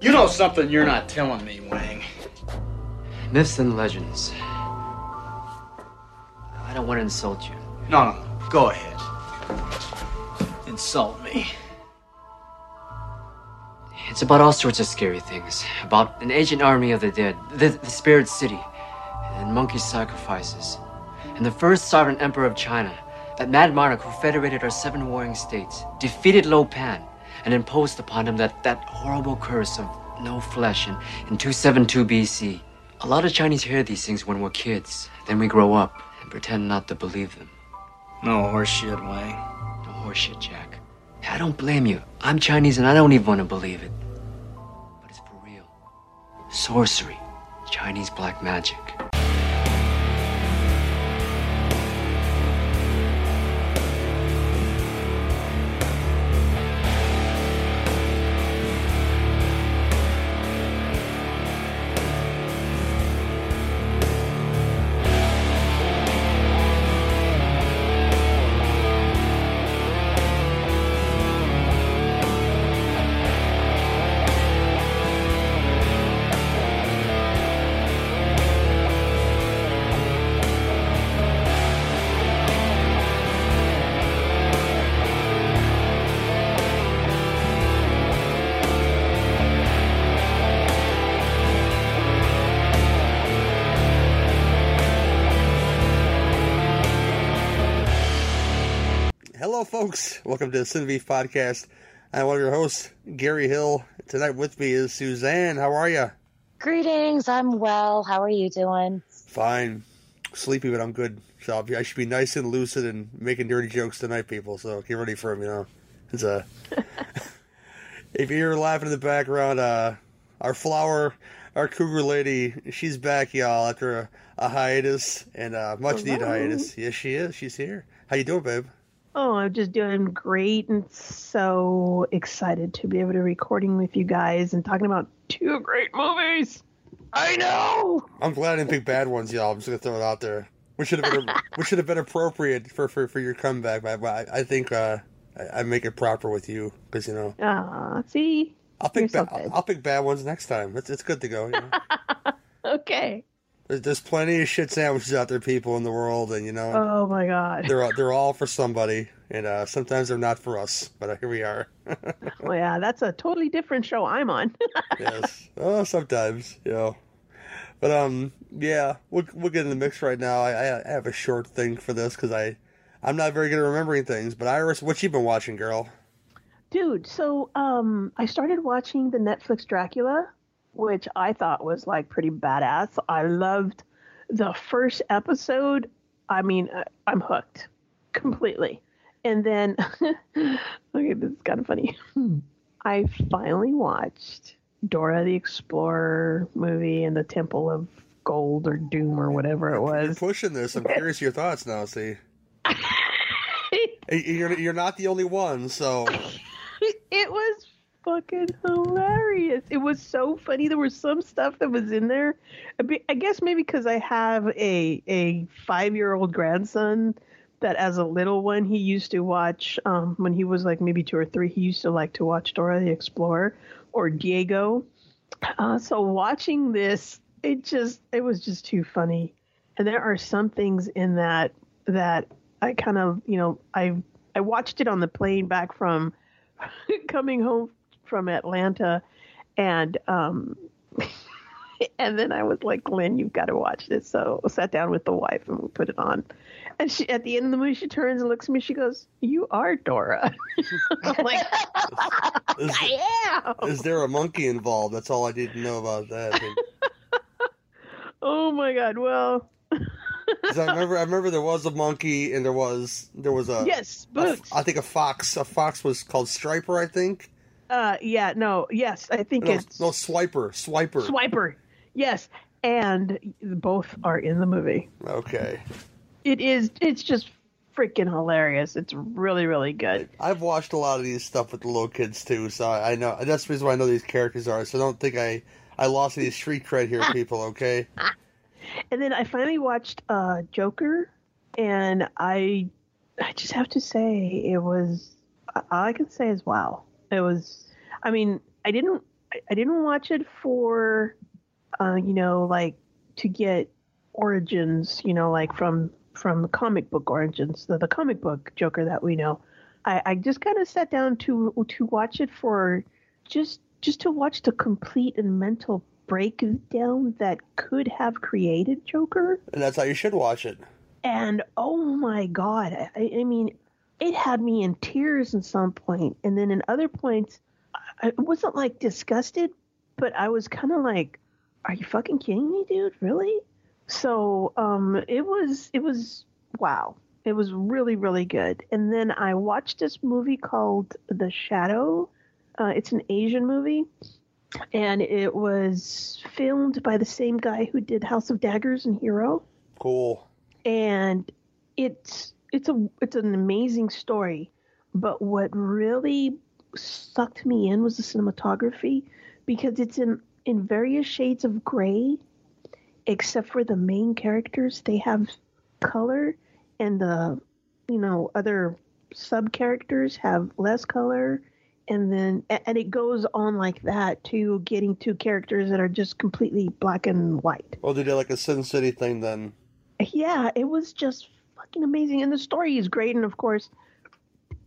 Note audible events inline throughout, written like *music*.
You know something you're not telling me, Wang. Myths and legends. I don't want to insult you. No, no, no. Go ahead. Insult me. It's about all sorts of scary things. About an ancient army of the dead, the, the spirit city, and monkey sacrifices. And the first sovereign emperor of China, that mad monarch who federated our seven warring states, defeated Lo Pan, and imposed upon him that, that horrible curse of no flesh in, in 272 BC. A lot of Chinese hear these things when we're kids. Then we grow up and pretend not to believe them. No horseshit, Wang. No horseshit, Jack. I don't blame you. I'm Chinese and I don't even want to believe it. But it's for real. Sorcery. Chinese black magic. Hello, folks. Welcome to the Cinema Beef Podcast. I'm one of your hosts, Gary Hill. Tonight with me is Suzanne. How are you? Greetings. I'm well. How are you doing? Fine. Sleepy, but I'm good. So I should be nice and lucid and making dirty jokes tonight, people. So get ready for them, you know. It's a. *laughs* if you're laughing in the background, uh, our flower, our cougar lady, she's back, y'all, after a, a hiatus and a much needed hiatus. Yes, she is. She's here. How you doing, babe? Oh, I'm just doing great and so excited to be able to recording with you guys and talking about two great movies. I know. I'm glad I didn't pick bad ones, y'all. I'm just gonna throw it out there. Which should have been *laughs* which should have been appropriate for, for, for your comeback, but I, I think uh, I, I make it proper with you because you know Ah, see. I'll pick You're so good. I'll pick bad ones next time. It's it's good to go. You know? *laughs* Okay. There's, plenty of shit sandwiches out there, people in the world, and you know Oh my God. they're all- they're all for somebody, and uh, sometimes they're not for us. But uh, here we are. *laughs* Well, yeah, that's a totally different show I'm on. *laughs* yes. Oh, sometimes, you know. But um, yeah, we'll we'll get in the mix right now. I I I have a short thing for this because I I'm not very good at remembering things. But Iris, what you been watching, girl? Dude, so um, I started watching the Netflix Dracula, which I thought was like pretty badass. I loved the first episode. I mean, uh, I'm hooked completely. And then, *laughs* okay, this is kind of funny. *laughs* I finally watched Dora the Explorer movie and the Temple of Gold or Doom or whatever it You're was. pushing this. I'm curious your thoughts now. See, *laughs* you're you're not the only one. So it was fucking hilarious. It was so funny. There was some stuff that was in there. I guess maybe because I have a a five year old grandson that as a little one he used to watch um, when he was like maybe two or three. He used to like to watch Dora the Explorer or Diego. Uh, so watching this, it just it was just too funny. And there are some things in that that I kind of you know I I watched it on the plane back from *laughs* coming home from Atlanta, and um, *laughs* and then I was like, Glenn, you've got to watch this. So I sat down with the wife and we put it on. And she, at the end of the movie, she turns and looks at me. She goes, "You are Dora." *laughs* I'm like, *laughs* is, I am. is there a monkey involved? That's all I to know about that. Oh my god. Well. I remember I remember there was a monkey and there was there was a yes, a boots. I think a fox. A fox was called Striper. I think. Uh, yeah, no, yes, I think No, it's no Swiper. Swiper. Swiper. Yes, and both are in the movie. Okay. It is. It's just freaking hilarious. It's really, really good. I've watched a lot of these stuff with the little kids too, so I I know that's the reason why I know these characters are. So don't think I I lost any street cred here, *laughs* people. Okay. And then I finally watched uh, Joker, and I, I just have to say it was. All I can say is wow. It was. I mean, I didn't I, didn't watch it for, uh, you know, like to get origins, you know, like from from the comic book origins, the, the comic book Joker that we know. I, I just kind of sat down to to watch it for just just to watch the complete and mental breakdown that could have created Joker. And that's how you should watch it. And oh my god, I, I mean, it had me in tears at some point, and then in other points, I wasn't like disgusted, but I was kind of like, "Are you fucking kidding me, dude? Really?" So um, it was it was wow. It was really really good. And then I watched this movie called The Shadow. Uh, it's an Asian movie, and it was filmed by the same guy who did House of Daggers and Hero Cool. and it's it's a it's an amazing story but what really sucked me in was the cinematography because it's in in various shades of gray except for the main characters they have color and the you know other sub characters have less color and then and it goes on like that to getting to characters that are just completely black and white Well, they did like a Sin City thing then. yeah, it was just fucking amazing. And the story is great. And of course,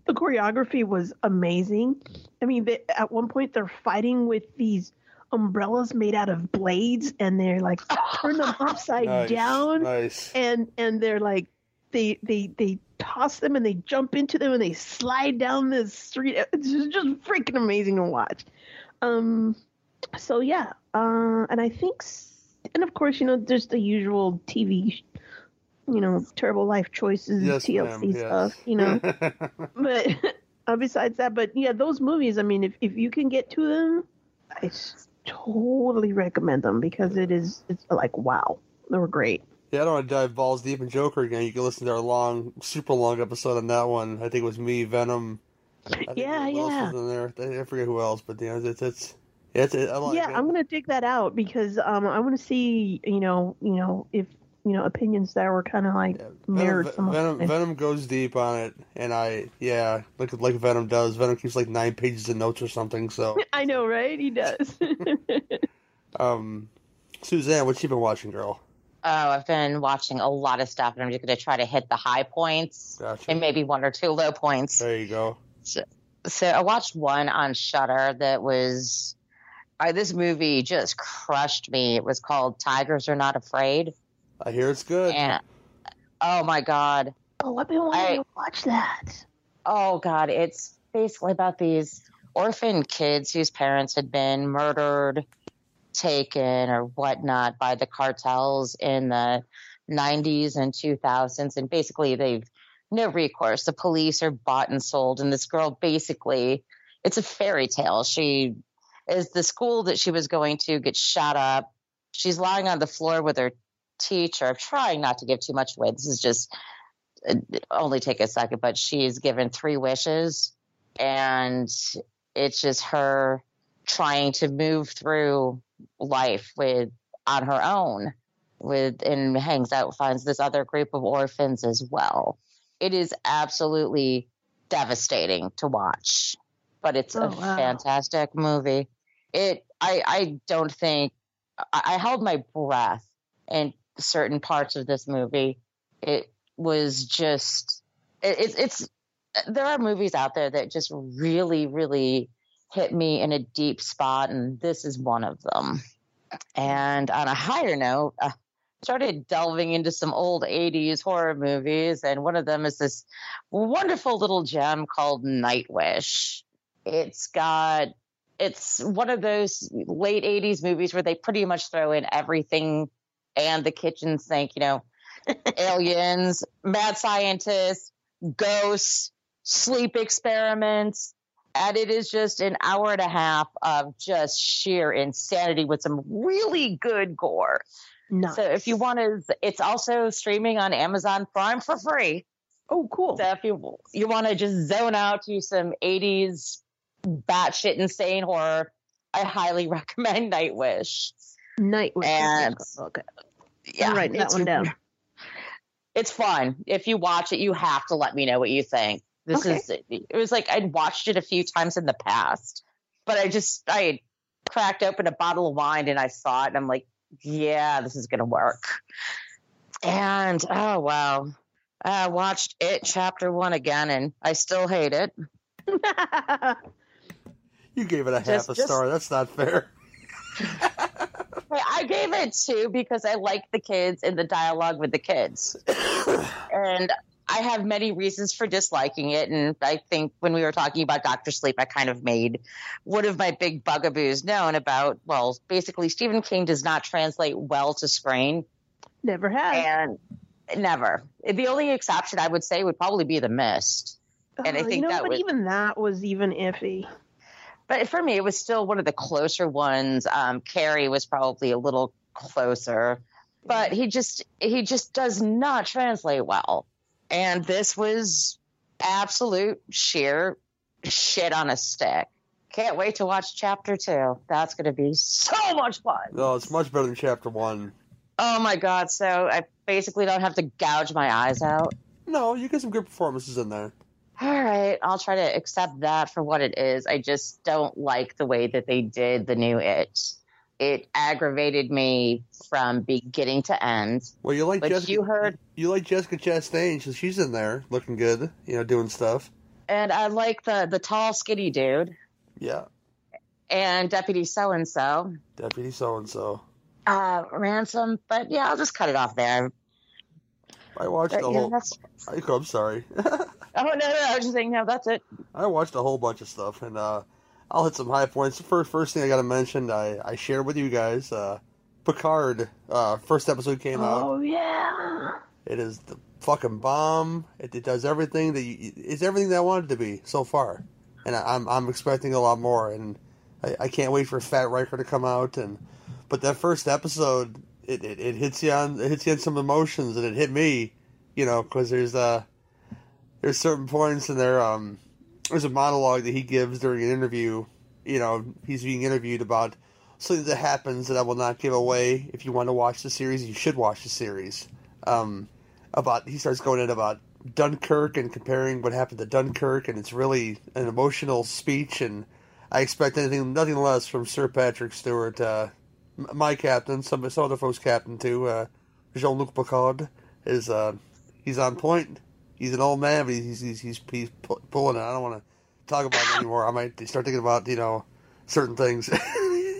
the choreography was amazing. I mean, they, at one point, they're fighting with these umbrellas made out of blades and they're like *laughs* turn them upside Nice. down Nice. and and they're like they they they toss them and they jump into them and they slide down the street it's just just freaking amazing to watch um so yeah uh and i think and of course you know there's the usual tv you know terrible life choices Yes, tlc yes. stuff you know *laughs* but *laughs* uh, besides that but yeah those movies i mean if, if you can get to them I totally recommend them because it is it's like wow they were great Yeah, I don't want to dive balls deep in Joker again. You can listen to our long, super long episode on that one. I think it was me, Venom. *laughs* Yeah, yeah. was in there? I forget who else, but you know, it's it's yeah, it's, I like yeah. I'm gonna dig that out because um, I want to see you know you know if you know opinions that were kind of like mirrored Venom, Venom. Venom goes deep on it, and I yeah, like like Venom does. Venom keeps like nine pages of notes or something. So, *laughs* I know, right? He does. *laughs* um, Suzanne, what you been watching, girl? Oh, I've been watching a lot of stuff, and I'm just going to try to hit the high points Gotcha. and maybe one or two low points. There you go. So I watched one on Shudder that was. I, this movie just crushed me. It was called Tigers Are Not Afraid. I hear it's good. And oh my god, oh, I've been wanting I- to watch that. oh god, it's basically about these orphan kids whose parents had been murdered, taken, or whatnot by the cartels in the 90s and 2000s, and basically they've no recourse. The police are bought and sold, and this girl basically, it's a fairy tale. She is the school that she was going to gets shot up. She's lying on the floor with her teacher. I'm trying not to give too much away. This is just uh, only take a second, but she's given three wishes, and it's just her trying to move through life with on her own with and hangs out finds this other group of orphans as well it is absolutely devastating to watch but it's Oh, a wow. fantastic movie it i i don't think I, I held my breath in certain parts of this movie it was just it, it's it's there are movies out there that just really really hit me in a deep spot and this is one of them. And on a higher note I started delving into some old 80s horror movies and one of them is this wonderful little gem called nightwish. It's got it's one of those late 80s movies where they pretty much throw in everything and the kitchen sink you know aliens mad scientists ghosts sleep experiments and it is just an hour and a half of just sheer insanity with some really good gore Nice. so if you want to, it's also streaming on Amazon Prime for free. oh, cool. So if you you want to just zone out to some '80s batshit insane horror, I highly *laughs* recommend Nightwish. Nightwish. And- okay. Yeah, I'm writing that it's- one down. *laughs* It's fun. If you watch it, you have to let me know what you think. This Okay. is it was like I'd watched it a few times in the past, but I just I cracked open a bottle of wine and I saw it and I'm like, yeah, this is gonna work. And oh wow. I watched it chapter one again and I still hate it. *laughs* You gave it a half Just- a just- star. That's not fair. *laughs* I gave it two because I like the kids and the dialogue with the kids. and I have many reasons for disliking it. And I think when we were talking about Doctor Sleep, I kind of made one of my big bugaboos known about, well, basically, Stephen King does not translate well to screen. Never have. And never. The only exception I would say would probably be The Mist. and I Oh, think you know, that but was- even that was even iffy. But for me, it was still one of the closer ones. Um, Carrie was probably a little closer, but he just he just does not translate well. And this was absolute sheer shit on a stick. Can't wait to watch chapter two. That's going to be so much fun. No, it's much better than chapter one. Oh my god! So I basically don't have to gouge my eyes out. No, you get some good performances in there. All right, I'll try to accept that for what it is. I just don't like the way that they did the new It. It aggravated me from beginning to end. Well, you like But Jessica. you heard, you like Jessica Chastain, so she's in there looking good. You know, doing stuff. and I like the the tall, skinny dude Yeah, and Deputy So and So, Deputy so and so. uh, Ransone. But yeah, I'll just cut it off there. I watched But, the yeah, whole. I, I'm sorry. *laughs* *laughs* oh no, no, I was just saying, no, that's it. I watched a whole bunch of stuff, and uh, I'll hit some high points. The first first thing I got to mention, I I shared with you guys. Uh, Picard, uh, first episode came out. Oh yeah. It is the fucking bomb. It, it does everything that you, it's everything that I wanted to be so far, and I, I'm I'm expecting a lot more, and I, I can't wait for Fat Riker to come out. And but that first episode, it, it, it hits you on it hits you on some emotions, and it hit me, you know, because there's uh there's certain points in there. Um, there's a monologue that he gives during an interview. You know, he's being interviewed about something that happens that I will not give away. If you want to watch the series, you should watch the series. Um, about he starts going in about Dunkirk and comparing what happened to Dunkirk, and it's really an emotional speech. And I expect anything, nothing less from Sir Patrick Stewart, uh, my captain, some some other folks' captain too. Uh, Jean Luc Picard is uh, he's on point. He's an old man, but he's he's he's, he's pulling it. I don't want to talk about it *laughs* anymore. I might start thinking about you know certain things. *laughs*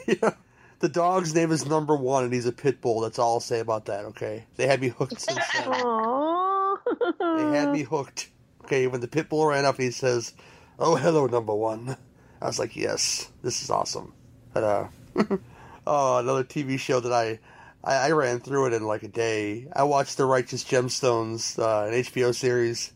you know, the dog's name is number one, and he's a pit bull. That's all I'll say about that. Okay, they had me hooked since then. *laughs* Aww. They had me hooked. Okay, when the pit bull ran up, he says, "Oh, hello, number one." I was like, "Yes, this is awesome." But uh, oh, another TV show that I, I I ran through it in like a day. I watched The Righteous Gemstones, uh, an HBO series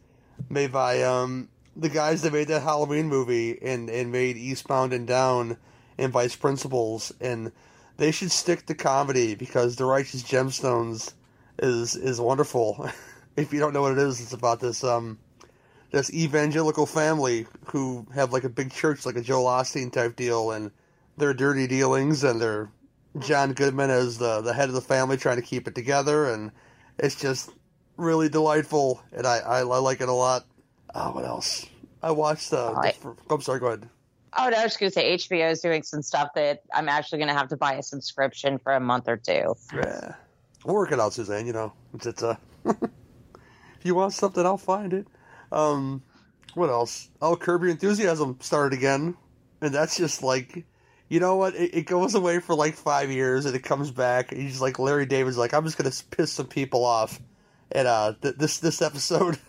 made by um the guys that made that Halloween movie and and made Eastbound and Down and Vice Principals, and they should stick to comedy because The Righteous Gemstones is is wonderful. *laughs* if you don't know what it is, it's about this um this evangelical family who have like a big church, like a Joel Osteen type deal, and their dirty dealings, and their John Goodman as the the head of the family trying to keep it together, and it's just really delightful, and I I, I like it a lot. Oh, what else? I watched uh, the. I- I'm sorry. Go ahead. Oh, no, I was just going to say HBO is doing some stuff that I'm actually going to have to buy a subscription for a month or two. Yeah, we'll work it out, Suzanne. You know, it's, it's uh, *laughs* if you want something, I'll find it. Um, what else? Oh, Curb Your Enthusiasm started again, and that's just like, you know what? It, it goes away for like five years, and it comes back. And he's like Larry David's like, I'm just gonna piss some people off, and uh, th- this this *laughs* episode,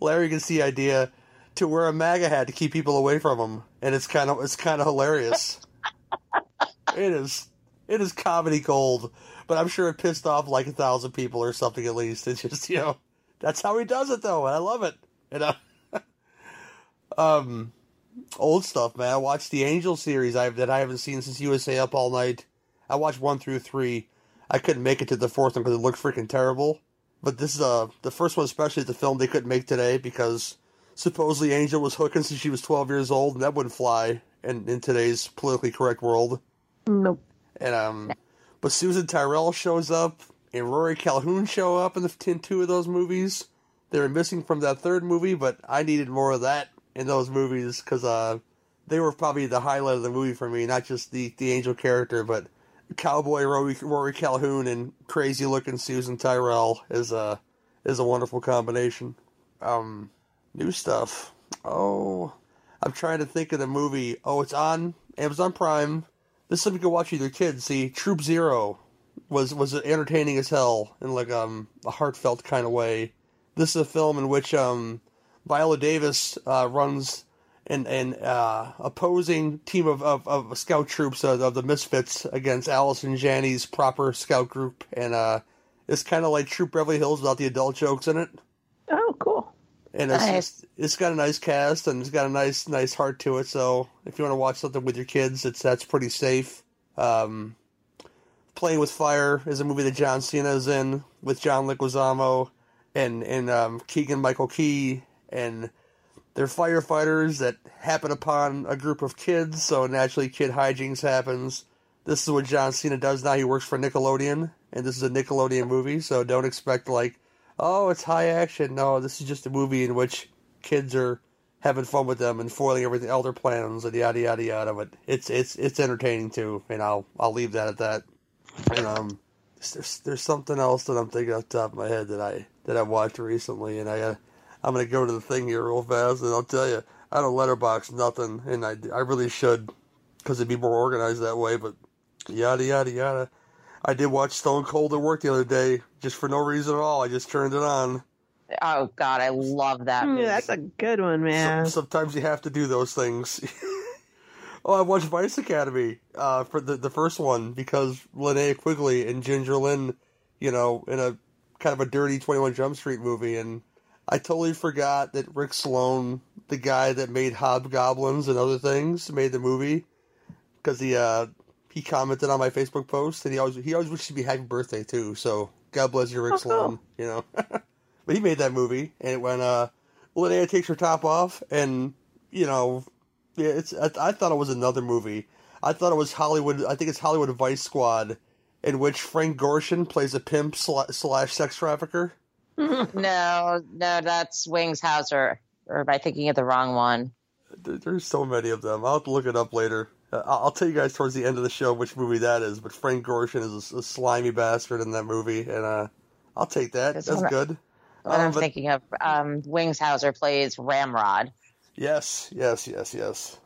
Larry gets the idea to wear a MAGA hat to keep people away from him, and it's kind of it's kind of hilarious. *laughs* it is it is comedy gold, but I'm sure it pissed off like a thousand people or something at least. It's just you know that's how he does it though, and I love it. You know, *laughs* um, old stuff, man. I watched the Angel series I that I haven't seen since USA Up All Night. I watched one through three. I couldn't make it to the fourth one because it looked freaking terrible. But this is uh the first one, especially the film they couldn't make today because supposedly Angel was hooking since she was 12 years old, and that wouldn't fly in, in today's politically correct world. Nope. And um, but Susan Tyrrell shows up, and Rory Calhoun show up in the in two of those movies. They were missing from that third movie, but I needed more of that in those movies because uh, they were probably the highlight of the movie for me. Not just the the angel character, but cowboy Rory, Rory Calhoun and crazy looking Susan Tyrrell is a is a wonderful combination. Um, new stuff. Oh, I'm trying to think of the movie. Oh, it's on Amazon Prime. This is something you can watch with your kids. See, Troop Zero was was entertaining as hell in like um a heartfelt kind of way. This is a film in which um Viola Davis uh, runs an an uh, opposing team of, of, of scout troops of, of the Misfits against Allison Janney's proper scout group, and uh, it's kind of like Troop Beverly Hills without the adult jokes in it. Oh, cool. And it's Nice. it's got a nice cast and it's got a nice nice heart to it. So if you want to watch something with your kids, it's that's pretty safe. Um, Playing with Fire is a movie that John Cena is in with John Leguizamo and and um, Keegan Michael Key, and they're firefighters that happen upon a group of kids. So naturally, kid hijinks happens. This is what John Cena does now. He works for Nickelodeon, and this is a Nickelodeon movie. So don't expect like, oh, it's high action. No, this is just a movie in which kids are having fun with them and foiling everything, all their plans, and yada yada yada. But it's it's it's entertaining too, and I'll I'll leave that at that. And um, there's there's something else that I'm thinking off the top of my head that I that I watched recently, and I uh, I'm gonna go to the thing here real fast, and I'll tell you I don't letterbox nothing, and I I really should because it'd be more organized that way. But yada yada yada. I did watch Stone Cold at work the other day, just for no reason at all. I just turned it on. Oh God, I love that. Mm, movie. that's a good one, man. Some- sometimes you have to do those things. *laughs* oh, I watched Vice Academy uh, for the the first one because Linnea Quigley and Ginger Lynn, you know, in a kind of a dirty Twenty One Jump Street movie, and I totally forgot that Rick Sloan, the guy that made Hobgoblins and other things, made the movie because he uh, he commented on my Facebook post and he always he always wishes me happy birthday too. So God bless you, Rick Oh, cool. Sloan. You know, *laughs* but he made that movie, and when uh, Linnea takes her top off, and you know, yeah, it's I, I thought it was another movie. I thought it was Hollywood. I think it's Hollywood Vice Squad, in which Frank Gorshin plays a pimp sla- slash sex trafficker. *laughs* no, no, that's Wings Hauser. Or am I thinking of the wrong one? There's so many of them. I'll have to look it up later. Uh, I'll, tell you guys towards the end of the show which movie that is. But Frank Gorshin is a, a slimy bastard in that movie, and uh, I'll take that. That's That's good. What Um, I'm but- thinking of, um, Wings Hauser plays Ramrod. Yes, yes, yes, yes.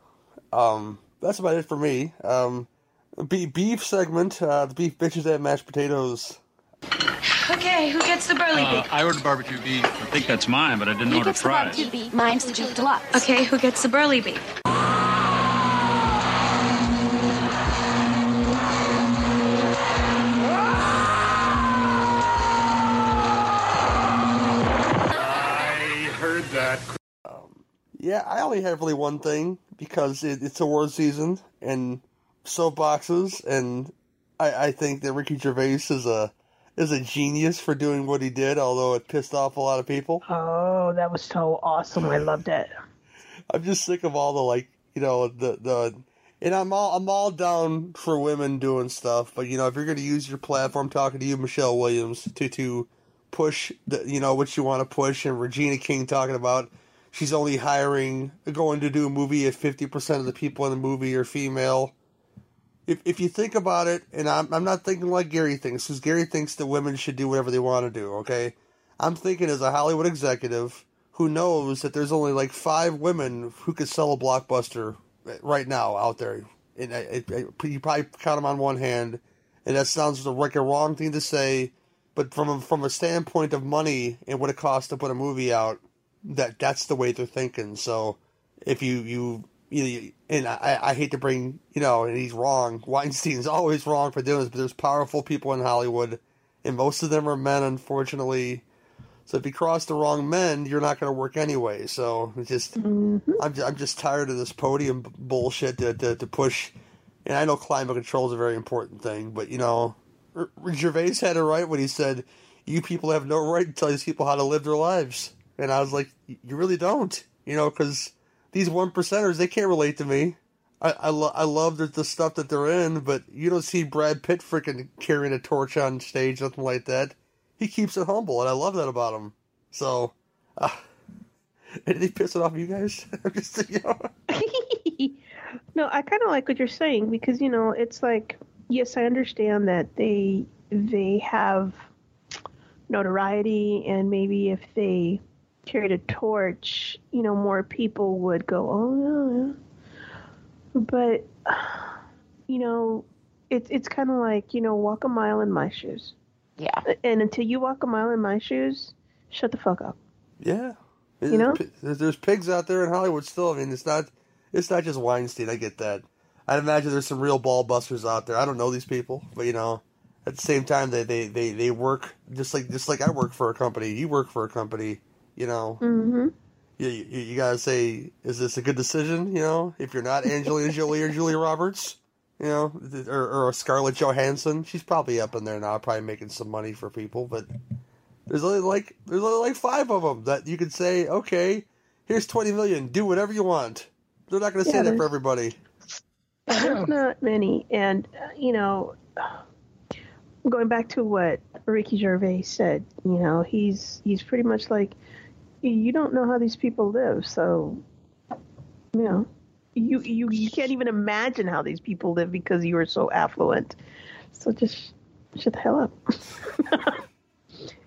Um, that's about it for me. Um, beef segment. Uh, the beef bitches and mashed potatoes. Okay, who gets the burly Uh, beef? I ordered barbecue beef. I think that's mine, but I didn't He order gets the barbecue beef. Mine's the beef deluxe. Okay, who gets the burly beef? I heard that. Yeah, I only have really one thing because it, it's award season and soapboxes, and I, I think that Ricky Gervais is a is a genius for doing what he did. Although it pissed off a lot of people. Oh, that was so awesome. I loved it. *laughs* I'm just sick of all the like, you know, the the and I'm all I'm all down for women doing stuff, but you know, if you're going to use your platform talking to you Michelle Williams to to push the you know what you want to push and Regina King talking about she's only hiring going to do a movie if 50% of the people in the movie are female. If if you think about it, and I'm I'm not thinking like Gary thinks, because Gary thinks that women should do whatever they want to do. Okay, I'm thinking as a Hollywood executive who knows that there's only like five women who could sell a blockbuster right now out there. And I, I, I- you probably count them on one hand, and that sounds like a wrong thing to say, but from a, from a standpoint of money and what it costs to put a movie out, that that's the way they're thinking. So if you you you know, and I, I hate to bring you know, and he's wrong. *laughs* Weinstein's always wrong for doing this, but there's powerful people in Hollywood, and most of them are men, unfortunately. So if you cross the wrong men, you're not going to work anyway. So it's just, mm-hmm. I'm, I'm just tired of this podium b- bullshit to, to, to push. And I know climate control is a very important thing, but you know, R- R- Gervais had it right when he said, "You people have no right to tell these people how to live their lives." And I was like, "You really don't," you know, because these one percenters they can't relate to me. I I, lo- I love the, the stuff that they're in, but you don't see Brad Pitt freaking carrying a torch on stage, nothing like that. He keeps it humble, and I love that about him. So, uh, *laughs* anything pissing off you guys? *laughs* Just, you know, *laughs* No, I kind of like what you're saying because you know it's like yes, I understand that they they have notoriety and maybe if they carried a torch, you know, more people would go, oh yeah, yeah. But *sighs* you know, it's it's kind of like you know, walk a mile in my shoes, Yeah. and until you walk a mile in my shoes, shut the fuck up. Yeah. You know? there's, there's pigs out there in Hollywood still. I mean, it's not it's not just Weinstein. I get that. I'd imagine there's some real ball busters out there. I don't know these people, but you know, at the same time, they they, they, they work just like just like I work for a company. You work for a company. You know, Mm-hmm. you, you, you gotta say, is this a good decision? You know, if you're not Angelina *laughs* Jolie or Julia Roberts, you know, or, or Scarlett Johansson, she's probably up in there now, probably making some money for people. But there's only like there's only like five of them that you could say, okay, here's twenty million, do whatever you want. They're not gonna say that for everybody. There's *laughs* not many, and uh, you know, going back to what Ricky Gervais said, you know, he's he's pretty much like, you don't know how these people live, so you know, you you you can't even imagine how these people live because you are so affluent. So just shut the hell up. *laughs*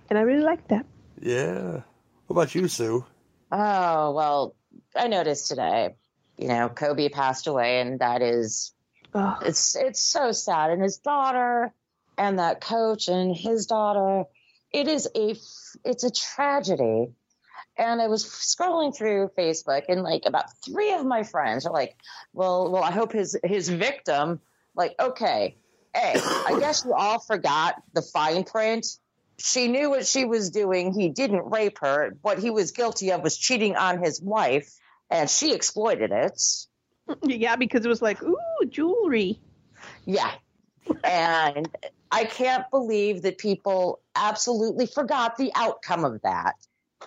and I really like that. Yeah. What about you, Sue? Oh, well, I noticed today, you know, Kobe passed away and that is Oh, it's it's so sad and his daughter and that coach and his daughter It is a it's a tragedy and i was scrolling through facebook and like about three of my friends are like well well i hope his his victim like okay hey i guess you all forgot the fine print she knew what she was doing he didn't rape her what he was guilty of was cheating on his wife and she exploited it yeah, because it was like, ooh, jewelry. Yeah. And I can't believe that people absolutely forgot the outcome of that.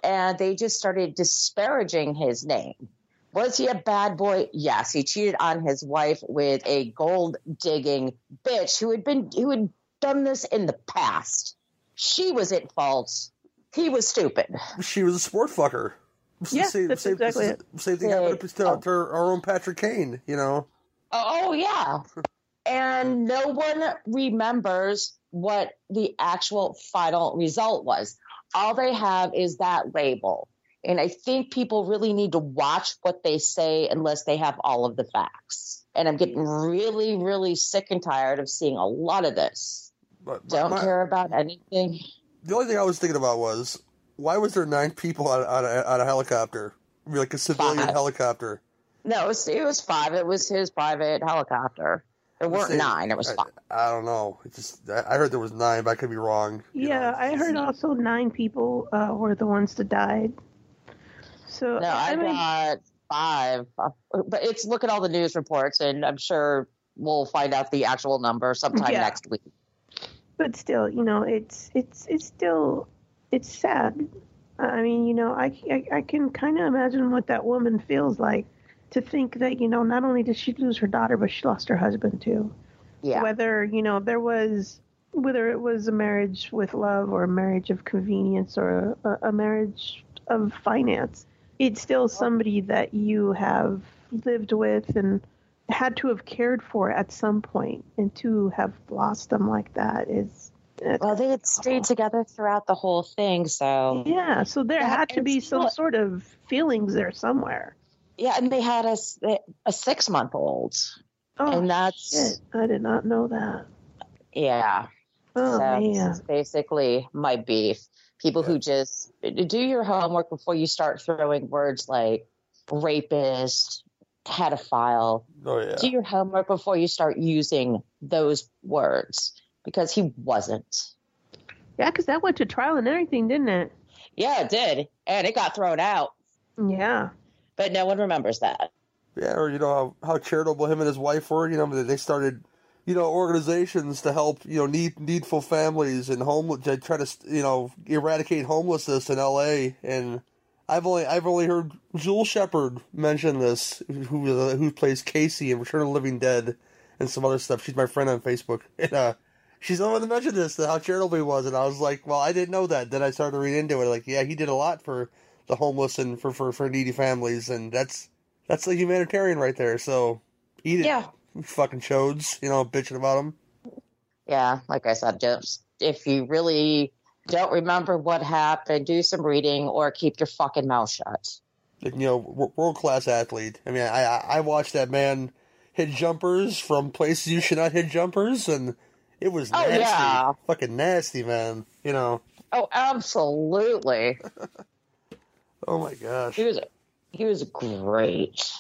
And they just started disparaging his name. Was he a bad boy? Yes. He cheated on his wife with a gold digging bitch who had been who had done this in the past. She was at fault. He was stupid. She was a sport fucker. Yeah, that's exactly it. Same thing happened to, to, to our own Patrick Kane. You know. Oh, yeah. And no one remembers what the actual final result was. All they have is that label. And I think people really need to watch what they say unless they have all of the facts. And I'm getting really, really sick and tired of seeing a lot of this. But Don't my- care about anything. The only thing I was thinking about was why was there nine people on, on, a, on a helicopter, like a civilian Five. helicopter? No, it was, it was five. It was his private helicopter. There weren't See, nine. It was five. I don't know. It just I I heard there was nine, but I could be wrong. Yeah, know. I heard also nine people uh, were the ones that died. So No, I, I mean, got five. Uh, But it's look at all the news reports, and I'm sure we'll find out the actual number sometime Yeah. next week. but still, you know, it's it's it's still it's sad. I mean, you know, I I, I can kind of imagine what that woman feels like to think that you know not only did she lose her daughter, but she lost her husband too. Yeah. Whether you know there was whether it was a marriage with love or a marriage of convenience or a, a marriage of finance, it's still somebody that you have lived with and had to have cared for at some point, and to have lost them like that is. Well, they had stayed together throughout the whole thing, so Yeah, so there Yeah, had to be some sort of feelings there somewhere. Yeah, and they had a, a six month old, Oh, and that's shit. I did not know that. yeah. Oh, so this man. is basically my beef. People who just do your homework before you start throwing words like rapist, pedophile. Oh yeah. Do your homework before you start using those words because he wasn't. Yeah, because that went to trial and everything, didn't it? Yeah, it did. And it got thrown out. Yeah. But no one remembers that. Yeah, or you know how, how charitable him and his wife were. You know, they started, you know, organizations to help you know need needful families and homeless to try to you know eradicate homelessness in L.A. And I've only I've only heard Jewel Shepard mention this, who uh, who plays Casey in Return of the Living Dead and some other stuff. She's my friend on Facebook, *laughs* and uh, she's the one that mentioned this, how charitable he was, and I was like, well, I didn't know that. Then I started to read into it, like, yeah, he did a lot for the homeless and for for, for needy families, and that's that's the humanitarian right there. So Eat it. Yeah. Fucking chodes, you know, bitching about them. Yeah, like I said, just if you really don't remember what happened, do some reading or keep your fucking mouth shut. You know, world class athlete. I mean, I I I watched that man hit jumpers from places you should not hit jumpers, and it was Oh, nasty, yeah. fucking nasty, man. You know. Oh, absolutely. *laughs* Oh my gosh. He was he was great.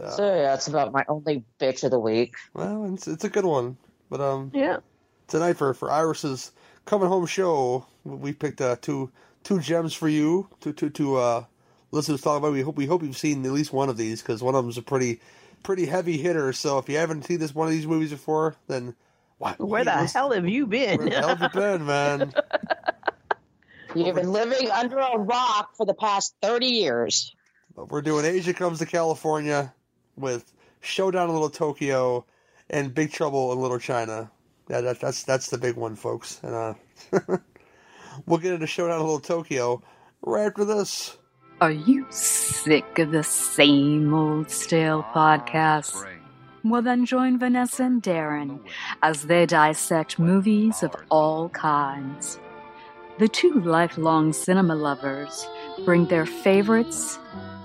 Uh, So yeah, that's about my only bitch of the week. well, it's it's a good one, but um, Yeah. tonight for for Iris's coming home show, we picked uh, two two gems for you to to to uh, listeners talk about. We hope we hope you've seen at least one of these because one of them's a pretty pretty heavy hitter. So if you haven't seen this one of these movies before, then why, Where the listen- hell have you been? Where the hell have you been, man? *laughs* You've been living under a rock for the past thirty years. We're doing Asia Comes to California with Showdown in Little Tokyo and Big Trouble in Little China. Yeah, that, that's that's the big one, folks. And uh, *laughs* we'll get into Showdown in Little Tokyo right after this. Are you sick of the same old stale podcast? Well, then join Vanessa and Darren as they dissect movies of all kinds. The two lifelong cinema lovers bring their favorites,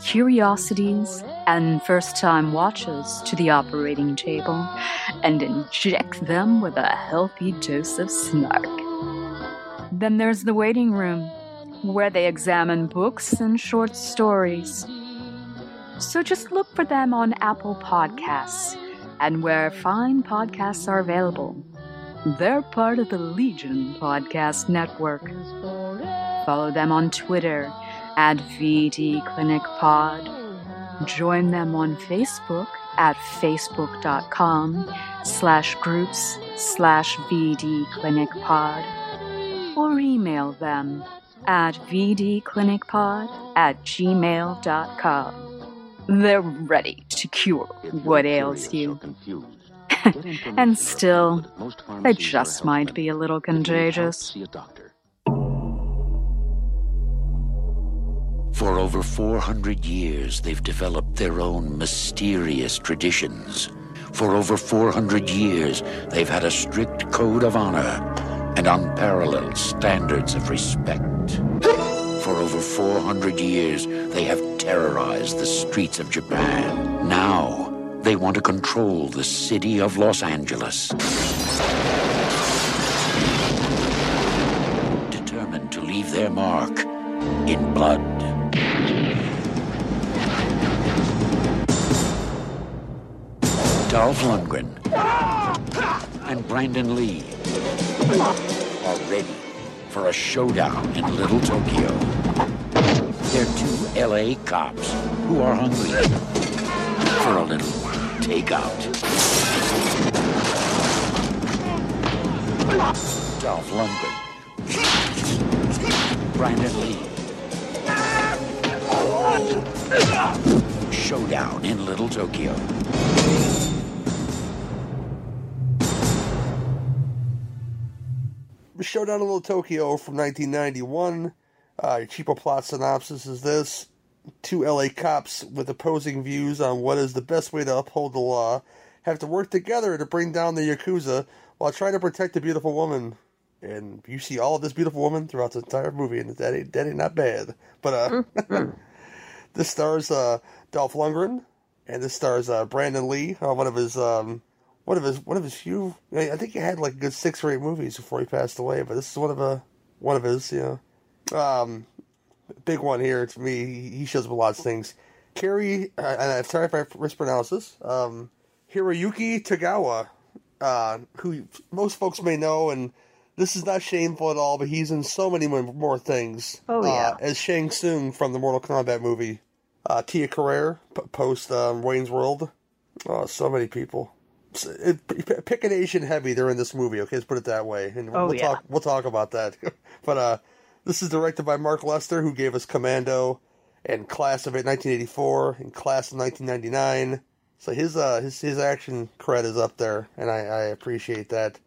curiosities, and first time watches to the operating table and inject them with a healthy dose of snark. Then there's the waiting room, where they examine books and short stories. So just look for them on Apple Podcasts and where fine podcasts are available. They're part of the Legion Podcast Network. Follow them on Twitter at VD Clinic Pod. Join them on Facebook at facebook.com slash groups slash VD Clinic Pod. Or email them at vdclinicpod at gmail.com. They're ready to cure what ails you. *laughs* and still, they just might be a little contagious. For over 400 years, they've developed their own mysterious traditions. For over 400 years, they've had a strict code of honor and unparalleled standards of respect. For over 400 years, they have terrorized the streets of Japan. Now, they want to control the city of Los Angeles. Determined to leave their mark in blood. Dolph Lundgren and Brandon Lee are ready for a showdown in Little Tokyo. They're two LA cops who are hungry for a little takeout. Dolph Lundgren. Brandon Lee. Showdown in Little Tokyo. Showdown in Little Tokyo from 1991. Uh, cheapo plot synopsis is this. Two LA cops with opposing views on what is the best way to uphold the law have to work together to bring down the Yakuza while trying to protect a beautiful woman. And you see all of this beautiful woman throughout the entire movie, and that ain't, that ain't not bad. But uh, *laughs* this stars uh, Dolph Lundgren, and this stars uh, Brandon Lee, uh, one of his um, one of his one of his few. I think he had like a good six or eight movies before he passed away, but this is one of a one of his. You know, um, big one here to me. He, shows up a lot of things. Cary, uh, and I'm sorry if I mispronounce this. Um, Hiroyuki Tagawa, uh, who most folks may know, and this is not shameful at all, but he's in so many more, things. Oh, yeah. Uh, as Shang Tsung from the Mortal Kombat movie. Uh, Tia Carrere, p- post um, Wayne's World. Oh, so many people. S- It, pick an Asian heavy, they're in this movie. Okay, let's put it that way, and Oh, we'll yeah. talk. We'll talk about that. *laughs* but uh, this is directed by Mark Lester, who gave us Commando and Class of 1984 and Class of 1999. So his uh his his action cred is up there, and I, I appreciate that.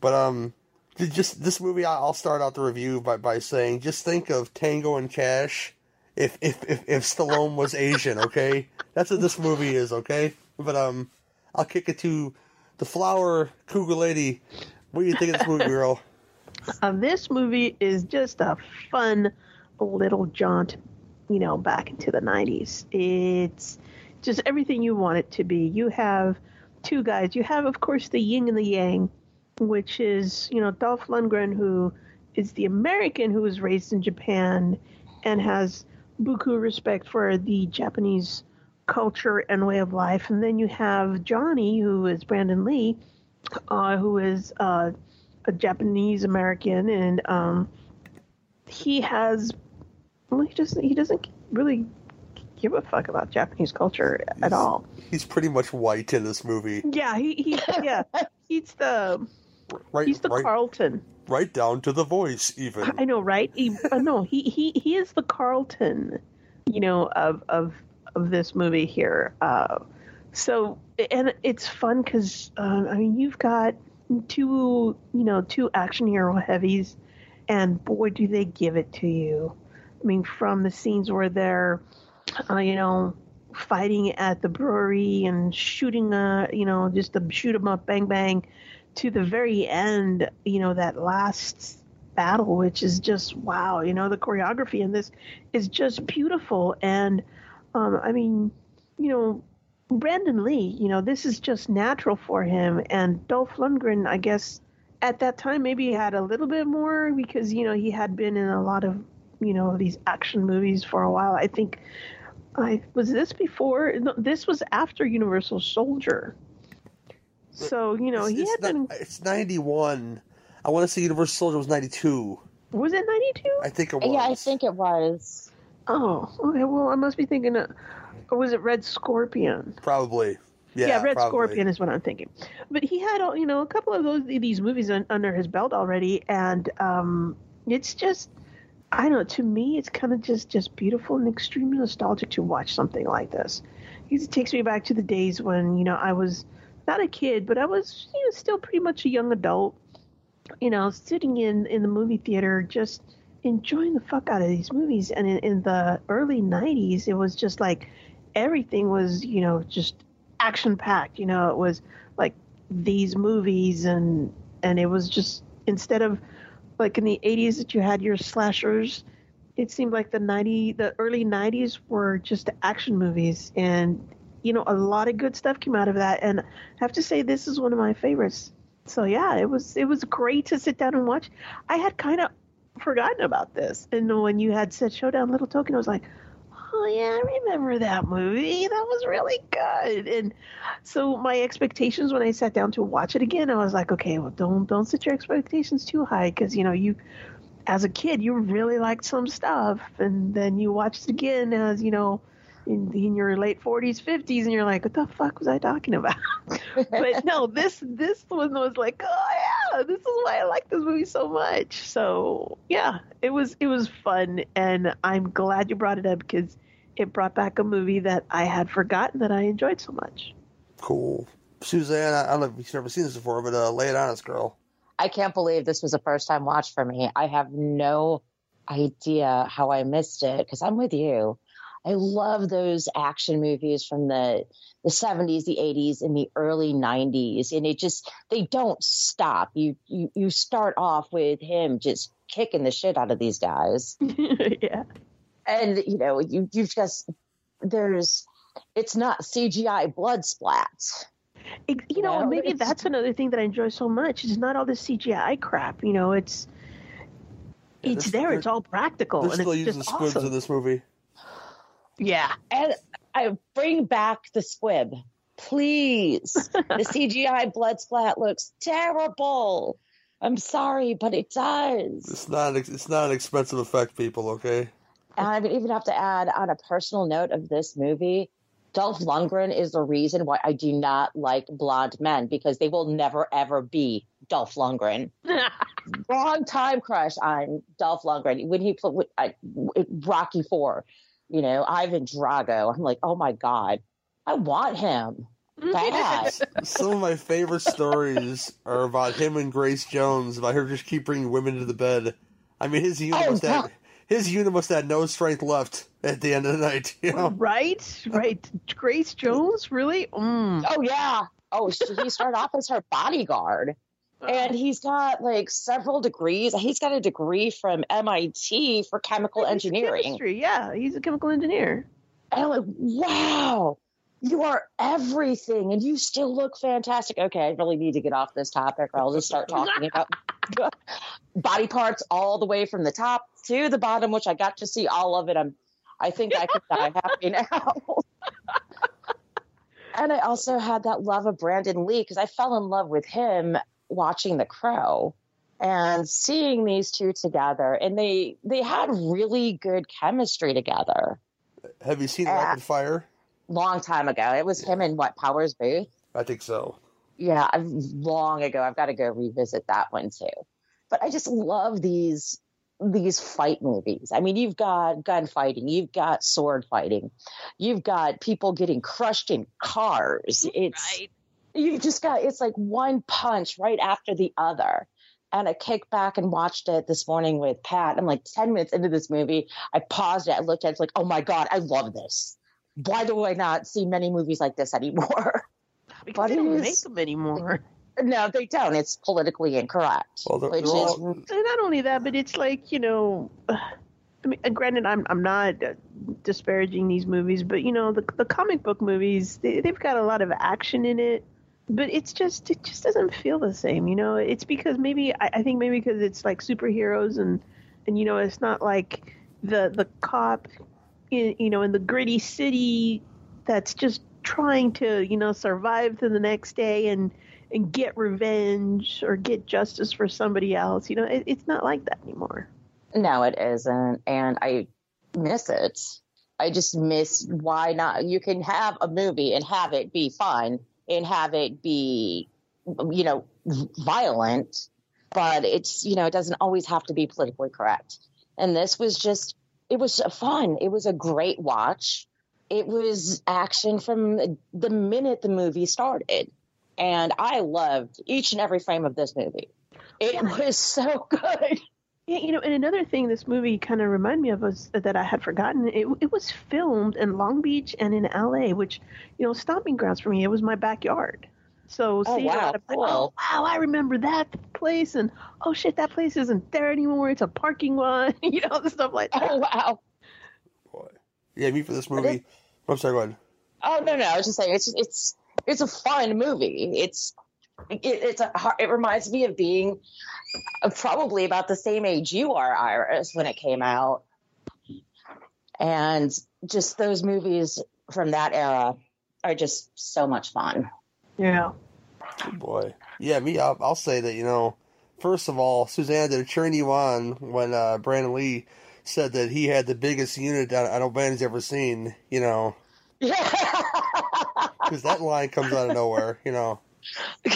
But um, just this movie, I'll start out the review by, by saying, just think of Tango and Cash if if if, if Stallone was Asian. Okay, that's what this movie is. Okay, but um, I'll kick it to the flower cougar lady. What do you think of this movie, girl? Uh, this movie is just a fun little jaunt, you know, back into the 90s. It's just everything you want it to be. You have two guys. You have, of course, the yin and the yang, which is, you know, Dolph Lundgren, who is the American who was raised in Japan and has buku respect for the Japanese culture and way of life. And then you have Johnny, who is Brandon Lee, uh, who is uh, a Japanese American, and um, he has well, he doesn't he doesn't really give a fuck about Japanese culture at all. He's pretty much white in this movie. Yeah, he, he *laughs* yeah he's the Right, he's the right, Carlton. right down to the voice, even. I know, right? He, uh, no, he, he he is the Carlton, you know, of of of this movie here. Uh, so and it's fun because uh, I mean you've got two you know two action hero heavies, and boy do they give it to you. I mean from the scenes where they're, uh, you know, fighting at the brewery and shooting uh you know just to shoot 'em up bang bang to the very end you know that last battle which is just wow you know the choreography in this is just beautiful and um i mean you know brandon lee you know this is just natural for him and dolph lundgren i guess at that time maybe he had a little bit more because you know he had been in a lot of you know these action movies for a while i think I was this before. No, this was after Universal Soldier. So you know he it's, had been. not- it's 91. I want to say Universal Soldier was 92. Was it ninety two? I think it was. Yeah, I think it was. Oh, okay. Well, I must be thinking. Of, or was it Red Scorpion? Probably. Yeah, yeah Red probably. Scorpion is what I'm thinking. But he had, you know, a couple of those these movies un, under his belt already, and um, it's just, I don't know. To me, it's kind of just just beautiful and extremely nostalgic to watch something like this. It takes me back to the days when you know I was not a kid, but I was you know, still pretty much a young adult. You know, sitting in in the movie theater, just enjoying the fuck out of these movies. And in, in the early '90s, it was just like everything was you know just action packed. You know, it was like these movies, and and it was just instead of like in the 80s that you had your slashers it seemed like the 90 the early 90s were just action movies. And you know a lot of good stuff came out of that. And i have to say this is one of my favorites. So yeah it was it was great to sit down and watch. I had kind of forgotten about this. And when you had said showdown Little Tokyo i was like oh yeah i remember that movie. That was really good. And so my expectations when i sat down to watch it again i was like okay well don't don't set your expectations too high because you know you as a kid you really liked some stuff and then you watched it again as you know in, in your late 40s 50s and you're like what the fuck was i talking about? *laughs* But no this this one was like oh yeah this is why i like this movie so much so yeah it was it was fun and i'm glad you brought it up because it brought back a movie that i had forgotten that i enjoyed so much Cool. Suzanne, I I don't know if you've never seen this before, but uh, lay it on us, girl. I can't believe this was a first time watch for me. I have no idea how I missed it because I'm with you. I love those action movies from the the 70s, the 80s, and the early 90s, and it just they don't stop. You you you start off with him just kicking the shit out of these guys, *laughs* yeah and you know you you just there's it's not CGI blood splats. It, you know, No, maybe that's another thing that I enjoy so much. It's not all this CGI crap. You know, it's it's there. It's all practical, They're and still it's using squibs awesome. in this movie. Yeah, and I bring back the squib, please. the *laughs* CGI blood splat looks terrible. I'm sorry, but it does. It's not. An, it's not an expensive effect, people. Okay. And I would even have to add on a personal note of this movie, Dolph Lundgren is the reason why I do not like blonde men because they will never ever be Dolph Lundgren. *laughs* Long time crush on Dolph Lundgren when he played with, I- with Rocky Four. You know, Ivan Drago. I'm like, oh my god, I want him bad. *laughs* Some of my favorite stories are about him and Grace Jones. About her just keep bringing women to the bed. I mean, his unit Oh, must have his unit must have no strength left at the end of the night. You know. right, right. Grace Jones, really? Mm. Oh yeah, Oh, she, he started off as her bodyguard. Uh-huh. And he's got like several degrees. He's got a degree from MIT for chemical engineering. Chemistry, yeah, he's a chemical engineer. And I'm like, wow, you are everything, and you still look fantastic. Okay, I really need to get off this topic, or I'll just start talking about *laughs* body parts all the way from the top to the bottom, which I got to see all of it. I'm, I think I could die happy now. *laughs* and I also had that love of Brandon Lee because I fell in love with him watching The Crow and seeing these two together, and they they had really good chemistry together. Have you seen Uh, Rapid Fire? Long time ago, it was him and what Powers Boothe. I think so. Yeah, I've, long ago. I've got to go revisit that one too. But I just love these these fight movies. I mean, you've got gunfighting, you've got sword fighting, you've got people getting crushed in cars. It's you've just got it's like one punch right after the other. And I kicked back and watched it this morning with Pat. I'm like 10 minutes into this movie. I paused it. I looked at it. It's like, oh my God, I love this. Why do I not see many movies like this anymore? *laughs* Because they don't make them anymore. No, they don't. It's politically incorrect. Well, they're- which they're is all- not only that, but it's like you know, *sighs* I mean, granted, I'm I'm not uh, disparaging these movies, but you know, the the comic book movies they, they've got a lot of action in it, but it's just it just doesn't feel the same. You know, it's because maybe I, I think maybe because it's like superheroes and and you know it's not like the the cop, in, you know, in the gritty city that's just trying to you know survive to the next day and and get revenge or get justice for somebody else. You know, it, it's not like that anymore. no, it isn't, and I miss it. I just miss why not? You can have a movie and have it be fun and have it be, you know, violent, but it's you know it doesn't always have to be politically correct. And this was just it was fun. It was a great watch. It was action from the minute the movie started. And I loved each and every frame of this movie. It was so *laughs* good. Yeah, you know, and another thing this movie kind of reminded me of was that I had forgotten. It, it was filmed in Long Beach and in LA, which, you know, stomping grounds for me. It was my backyard. So Oh, seeing a wow, lot of, cool. oh wow, I remember that place, and oh shit, that place isn't there anymore. It's a parking lot, *laughs* you know, the stuff like that. Oh wow. Boy, yeah, me for this movie. I'm sorry, go ahead. Oh no, no, I was just saying it's it's it's a fun movie. It's it, it's a it reminds me of being uh, probably about the same age you are, Iris, when it came out, and just those movies from that era are just so much fun. Yeah. Oh boy. Yeah, me. I'll, I'll say that you know. First of all, Susanna did turn you on when uh, Brandon Lee said that he had the biggest unit that I know Brandon's ever seen. You know, Yeah. *laughs* because that line comes out of nowhere. You know. *laughs*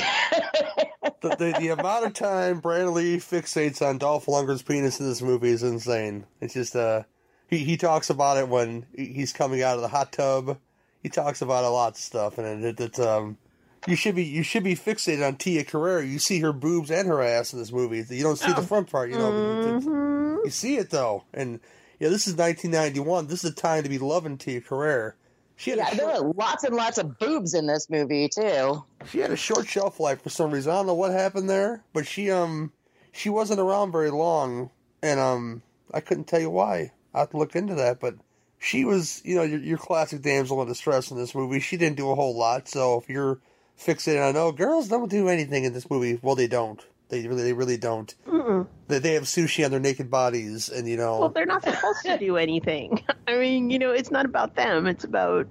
The, the, the amount of time Brandon Lee fixates on Dolph Lundgren's penis in this movie is insane. It's just uh, he he talks about it when he's coming out of the hot tub. He talks about a lot of stuff, and it, it's um, you should be you should be fixated on Tia Carrere. You see her boobs and her ass in this movie. You don't see the front part, you know. it's- You see it though, and yeah, this is 1991. This is the time to be loving Tia Carrere. She had Yeah, there were lots and lots of boobs in this movie too. she had a short shelf life for some reason. I don't know what happened there, but she um she wasn't around very long, and um I couldn't tell you why. I have to look into that, but she was you know your, your classic damsel in distress in this movie. She didn't do a whole lot, so if you're fixated on oh girls don't do anything in this movie, well they don't. They really they really don't. Mm-mm. They they have sushi on their naked bodies, and you know Well, they're not supposed to do anything. *laughs* I mean, you know, it's not about them. It's about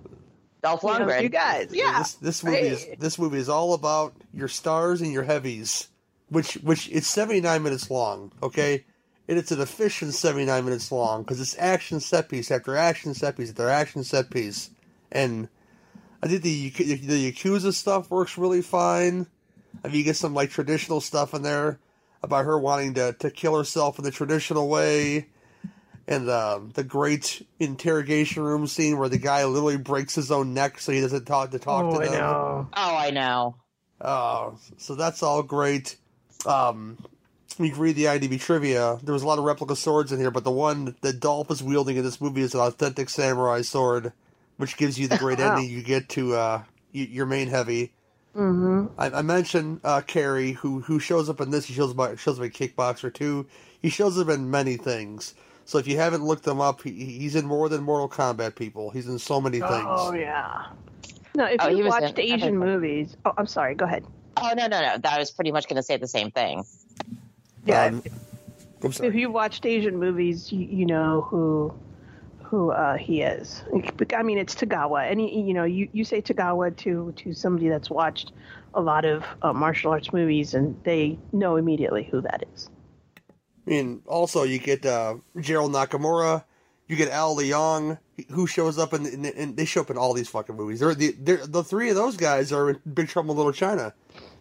Dolph you, know, Lundgren. you guys. Yeah. This, this movie is this movie is all about your stars and your heavies, which which it's seventy nine minutes long. Okay, and it's an efficient seventy nine minutes long because it's action set piece after action set piece after action set piece, and I think the the Yakuza stuff works really fine. I mean, you get some like traditional stuff in there about her wanting to to kill herself in the traditional way. And um, the great interrogation room scene where the guy literally breaks his own neck so he doesn't talk to talk Oh, to I them. know. Oh, I know. Oh, so that's all great. Um, you can read the IDB trivia. There was a lot of replica swords in here, but the one that Dolph is wielding in this movie is an authentic samurai sword, which gives you the great *laughs* Wow. ending you get to uh, your main heavy. Mm-hmm. I, I mentioned uh, Cary, who who shows up in this. He shows up shows up in Kickboxer too. He shows up in many things. So if you haven't looked him up, he, he's in more than Mortal Kombat. People, he's in so many things. Oh yeah. No, if Oh, you was in watched Asian movies, oh, I'm sorry. Go ahead. Oh no no no! I was pretty much going to say the same thing. Yeah. Um, I'm sorry. if you watched Asian movies, you, you know who who uh, he is. I mean, it's Tagawa, and he, you know, you, you say Tagawa to to somebody that's watched a lot of uh, martial arts movies, and they know immediately who that is. I mean, also you get uh, Gerald Nakamura, you get Al Leong, who shows up in, in, in they show up in all these fucking movies. They're the they're, the three of those guys are in Big Trouble in Little China.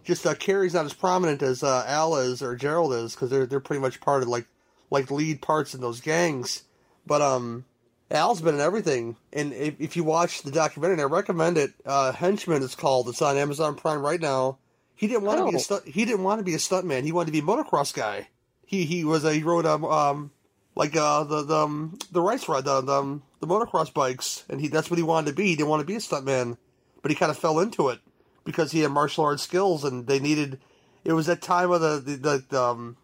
Just uh, Cary's not as prominent as uh, Al is or Gerald is because they're they're pretty much part of like like lead parts in those gangs. But um, Al's been in everything, and if, if you watch the documentary, and I recommend it. Uh, Henchman is called. It's on Amazon Prime right now. He didn't want to be a Oh. stunt. He didn't want to be a stuntman. He wanted to be a motocross guy. He he was a he rode um um like uh the the um, the race ride the the, um, the motocross bikes, and he that's what he wanted to be. He didn't want to be a stuntman, but he kind of fell into it because he had martial arts skills, and they needed. It was that time of the the, the, the um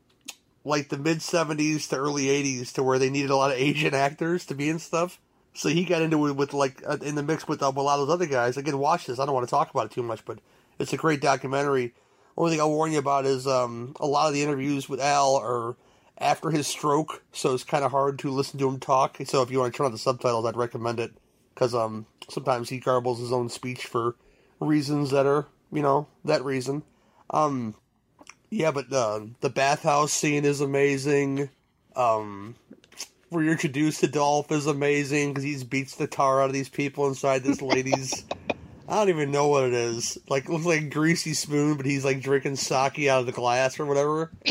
like the mid '70s to early '80s to where they needed a lot of Asian actors to be in stuff. So he got into it with like uh, in the mix with uh, a lot of those other guys. Again, watch this. I don't want to talk about it too much, but it's a great documentary. Only thing I'll warn you about is um, a lot of the interviews with Al are after his stroke, so it's kind of hard to listen to him talk. So if you want to turn on the subtitles, I'd recommend it because um, sometimes he garbles his own speech for reasons that are you know that reason. Um, yeah, but uh, the bathhouse scene is amazing. Um, where you're introduced to Dolph is amazing because he beats the tar out of these people inside this lady's. *laughs* I don't even know what it is. Like it looks like a greasy spoon, but he's like drinking sake out of the glass or whatever. *laughs*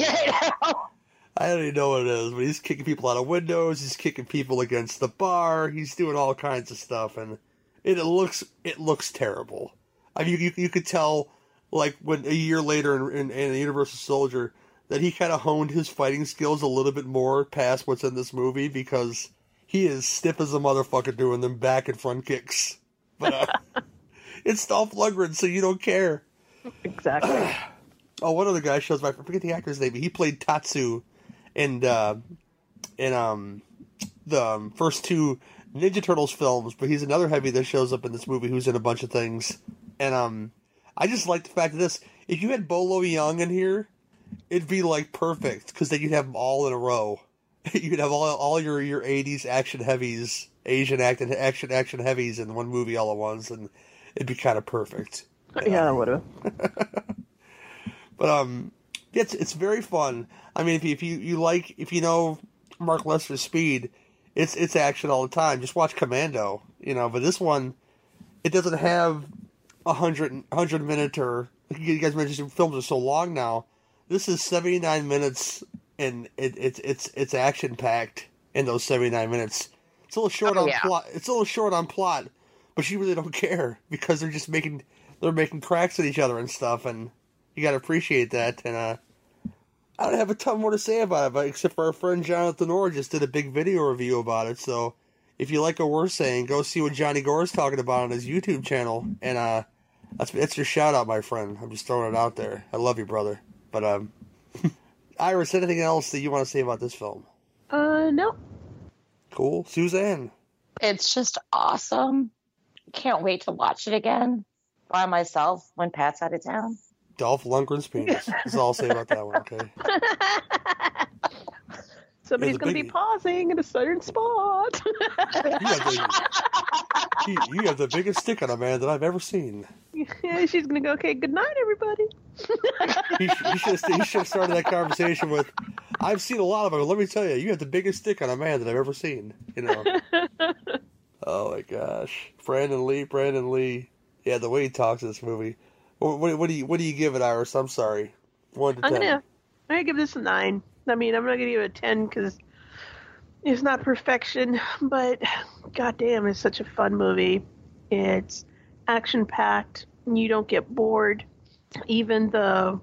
I don't even know what it is, but he's kicking people out of windows. He's kicking people against the bar. He's doing all kinds of stuff, and it, it looks it looks terrible. I mean, you, you could tell, like when a year later in, in, in Universal Soldier, that he kind of honed his fighting skills a little bit more past what's in this movie because he is stiff as a motherfucker doing them back and front kicks. But uh, *laughs* it's Dolph Lundgren, so you don't care. Exactly. *sighs* Oh, one other guy shows up. I forget the actor's name. but He played Tatsu in uh, in um the um, first two Ninja Turtles films, but he's another heavy that shows up in this movie who's in a bunch of things. And um, I just like the fact of this. If you had Bolo Yeung in here, it'd be like perfect because then you'd have them all in a row. *laughs* you'd have all all your your '80s action heavies, Asian action action action heavies in one movie all at once, and it'd be kind of perfect. *laughs* yeah, that would have. *laughs* But um, it's it's very fun. I mean, if you, if you you like if you know Mark Lester's speed, it's it's action all the time. Just watch Commando, you know. But this one, it doesn't have a hundred hundred minute or you guys mentioned films are so long now. This is seventy nine minutes, and it, it's it's it's action packed in those seventy nine minutes. It's a little short Oh, on yeah. plot. It's a little short on plot, but you really don't *laughs* care because they're just making they're making cracks at each other and stuff, and you got to appreciate that. And uh, I don't have a ton more to say about it, but except for our friend Jonathan Orr just did a big video review about it. So if you like what we're saying, go see what Johnny Gore is talking about on his YouTube channel. And uh, that's that's your shout out, my friend. I'm just throwing it out there. I love you, brother. But um, *laughs* Iris, anything else that you want to say about this film? Uh, no. Cool, Suzanne. It's just awesome. Can't wait to watch it again by myself when Pat's out of town. Dolph Lundgren's penis. *laughs* That's all I'll say about that one. Okay. *laughs* Somebody's going to be pausing in a certain spot. You have, the, you, you have the biggest stick on a man that I've ever seen. *laughs* yeah, she's going to go, okay, good night, everybody. He, he should have he should have started that conversation with, "I've seen a lot of them. Let me tell you, you have the biggest stick on a man that I've ever seen." You know. *laughs* oh my gosh, Brandon Lee, Brandon Lee. Yeah, the way he talks in this movie. What, what, what do you what do you give it, Iris? I'm sorry. One to I'm 10 gonna, I'm gonna give this a nine. I mean, I'm not gonna give it a ten because it's not perfection, but goddamn, it's such a fun movie. It's action packed. You don't get bored. Even the,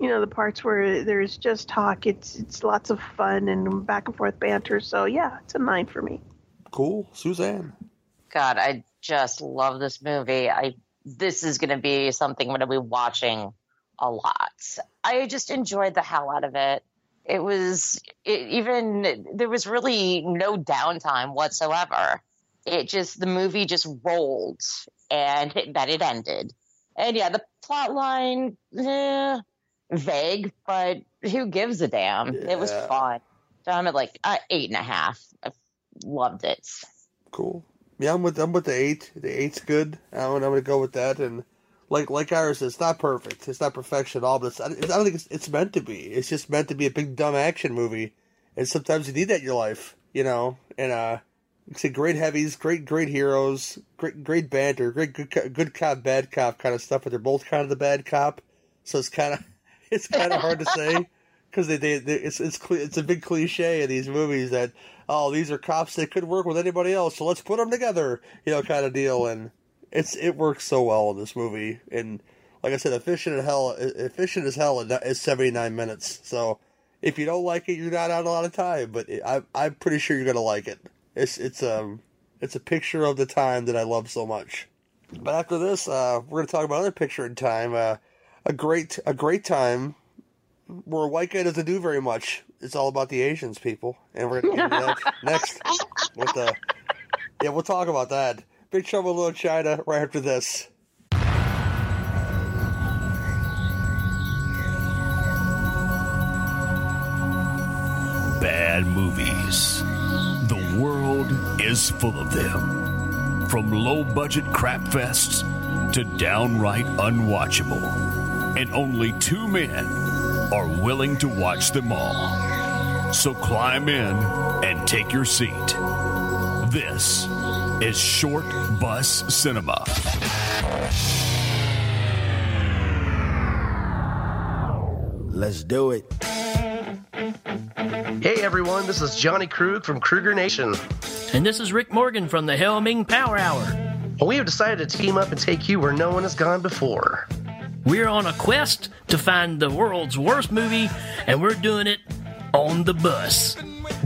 you know, the parts where there's just talk. It's it's lots of fun and back and forth banter. So yeah, it's a nine for me. Cool, Suzanne. God, I just love this movie. I this is going to be something I'm going to be watching a lot. I just enjoyed the hell out of it. It was it, even there was really no downtime whatsoever. It just the movie just rolled and it, that it ended. And yeah, the plot line eh, vague, but who gives a damn? It was fun. So I'm at like uh, eight and a half. I loved it. Cool. Yeah, I'm with I'm with the eight. The eight's good. I'm, I'm gonna go with that. And like like Iris, said, it's not perfect. It's not perfection at all. But it's, I don't think it's, it's meant to be. It's just meant to be a big dumb action movie. And sometimes you need that in your life, you know. And uh, it's a great heavies, great great heroes, great great banter, great good good cop bad cop kind of stuff. But they're both kind of the bad cop, so it's kind of *laughs* it's kind of hard to say *laughs* because they, they, they it's it's it's a big cliche in these movies that oh these are cops that could work with anybody else so let's put them together you know kind of deal. And it's it works so well in this movie. And like I said efficient as hell efficient as hell in is seventy nine minutes. So if you don't like it you're not out a lot of time but I I'm pretty sure you're gonna like it it's it's um it's a picture of the time that I love so much but after this uh we're gonna talk about another picture in time uh a great a great time where a white guy doesn't do very much. It's all about the Asians, people, and we're gonna get next. With the yeah, we'll talk about that. Big Trouble in Little China right after this. Bad movies. Is full of them. From low budget crap fests to downright unwatchable. And only two men are willing to watch them all. So climb in and take your seat. This is Short Bus Cinema. Let's do it. Hey everyone, this is Johnny Krug from Kruger Nation. And this is Rick Morgan from the Helming Power Hour. We have decided to team up and take you where no one has gone before. We're on a quest to find the world's worst movie, and we're doing it on the bus.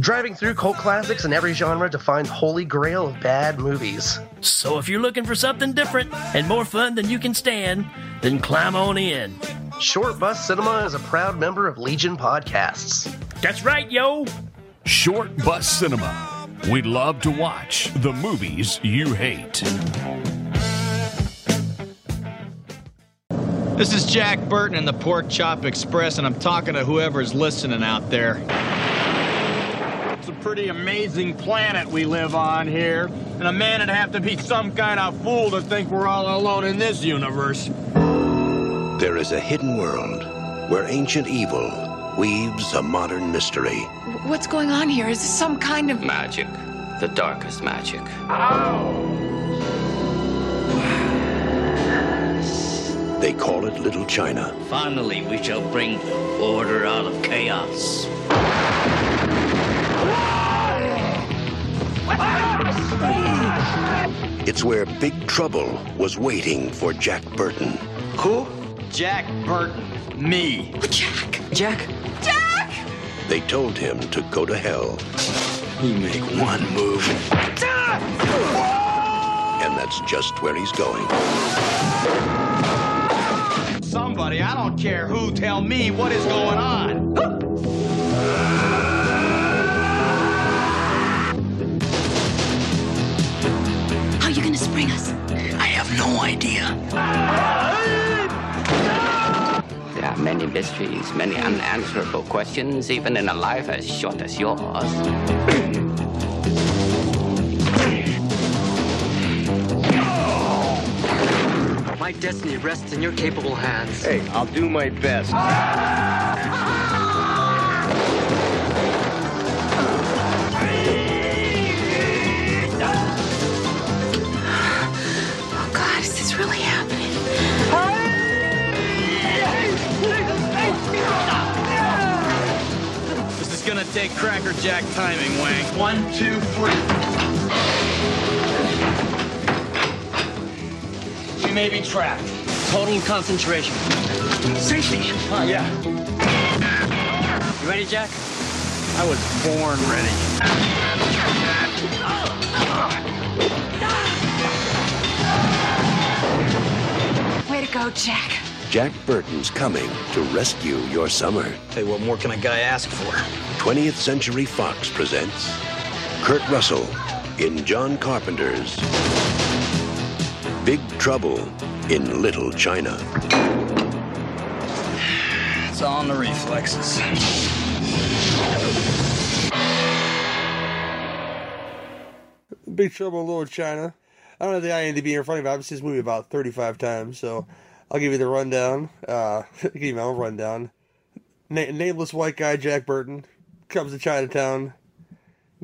Driving through cult classics in every genre to find holy grail of bad movies. So if you're looking for something different and more fun than you can stand, then climb on in. Short Bus Cinema is a proud member of Legion Podcasts. That's right, yo! Short Bus Cinema. We'd love to watch the movies you hate. This is Jack Burton in the Pork Chop Express, and I'm talking to whoever's listening out there. It's a pretty amazing planet we live on here, and a man would have to be some kind of fool to think we're all alone in this universe. There is a hidden world where ancient evil weaves a modern mystery. What's going on here? Is this some kind of magic? The darkest magic. Ow. They call it Little China. Finally, we shall bring order out of chaos. It's where Big Trouble was waiting for Jack Burton. Who? Jack Burton. Me. Jack. Jack. Jack! They told him to go to hell. You make one move. And that's just where he's going. Somebody, I don't care who, tell me what is going on. How are you gonna spring us? I have no idea. There are many mysteries, many unanswerable questions, even in a life as short as yours. My destiny rests in your capable hands. Hey, I'll do my best. Take Cracker Jack timing, Wang. One, two, three. She may be trapped. Total concentration. Safety. Oh, yeah. You ready, Jack? I was born ready. Way to go, Jack. Jack Burton's coming to rescue your summer. Hey, what more can a guy ask for? 20th Century Fox presents Kurt Russell in John Carpenter's Big Trouble in Little China. It's all in the reflexes. Big Trouble in Little China. I don't have the IMDb in front of me. I've seen this movie about 35 times, so I'll give you the rundown. Uh, *laughs* give you my own rundown. Na- nameless white guy Jack Burton comes to Chinatown,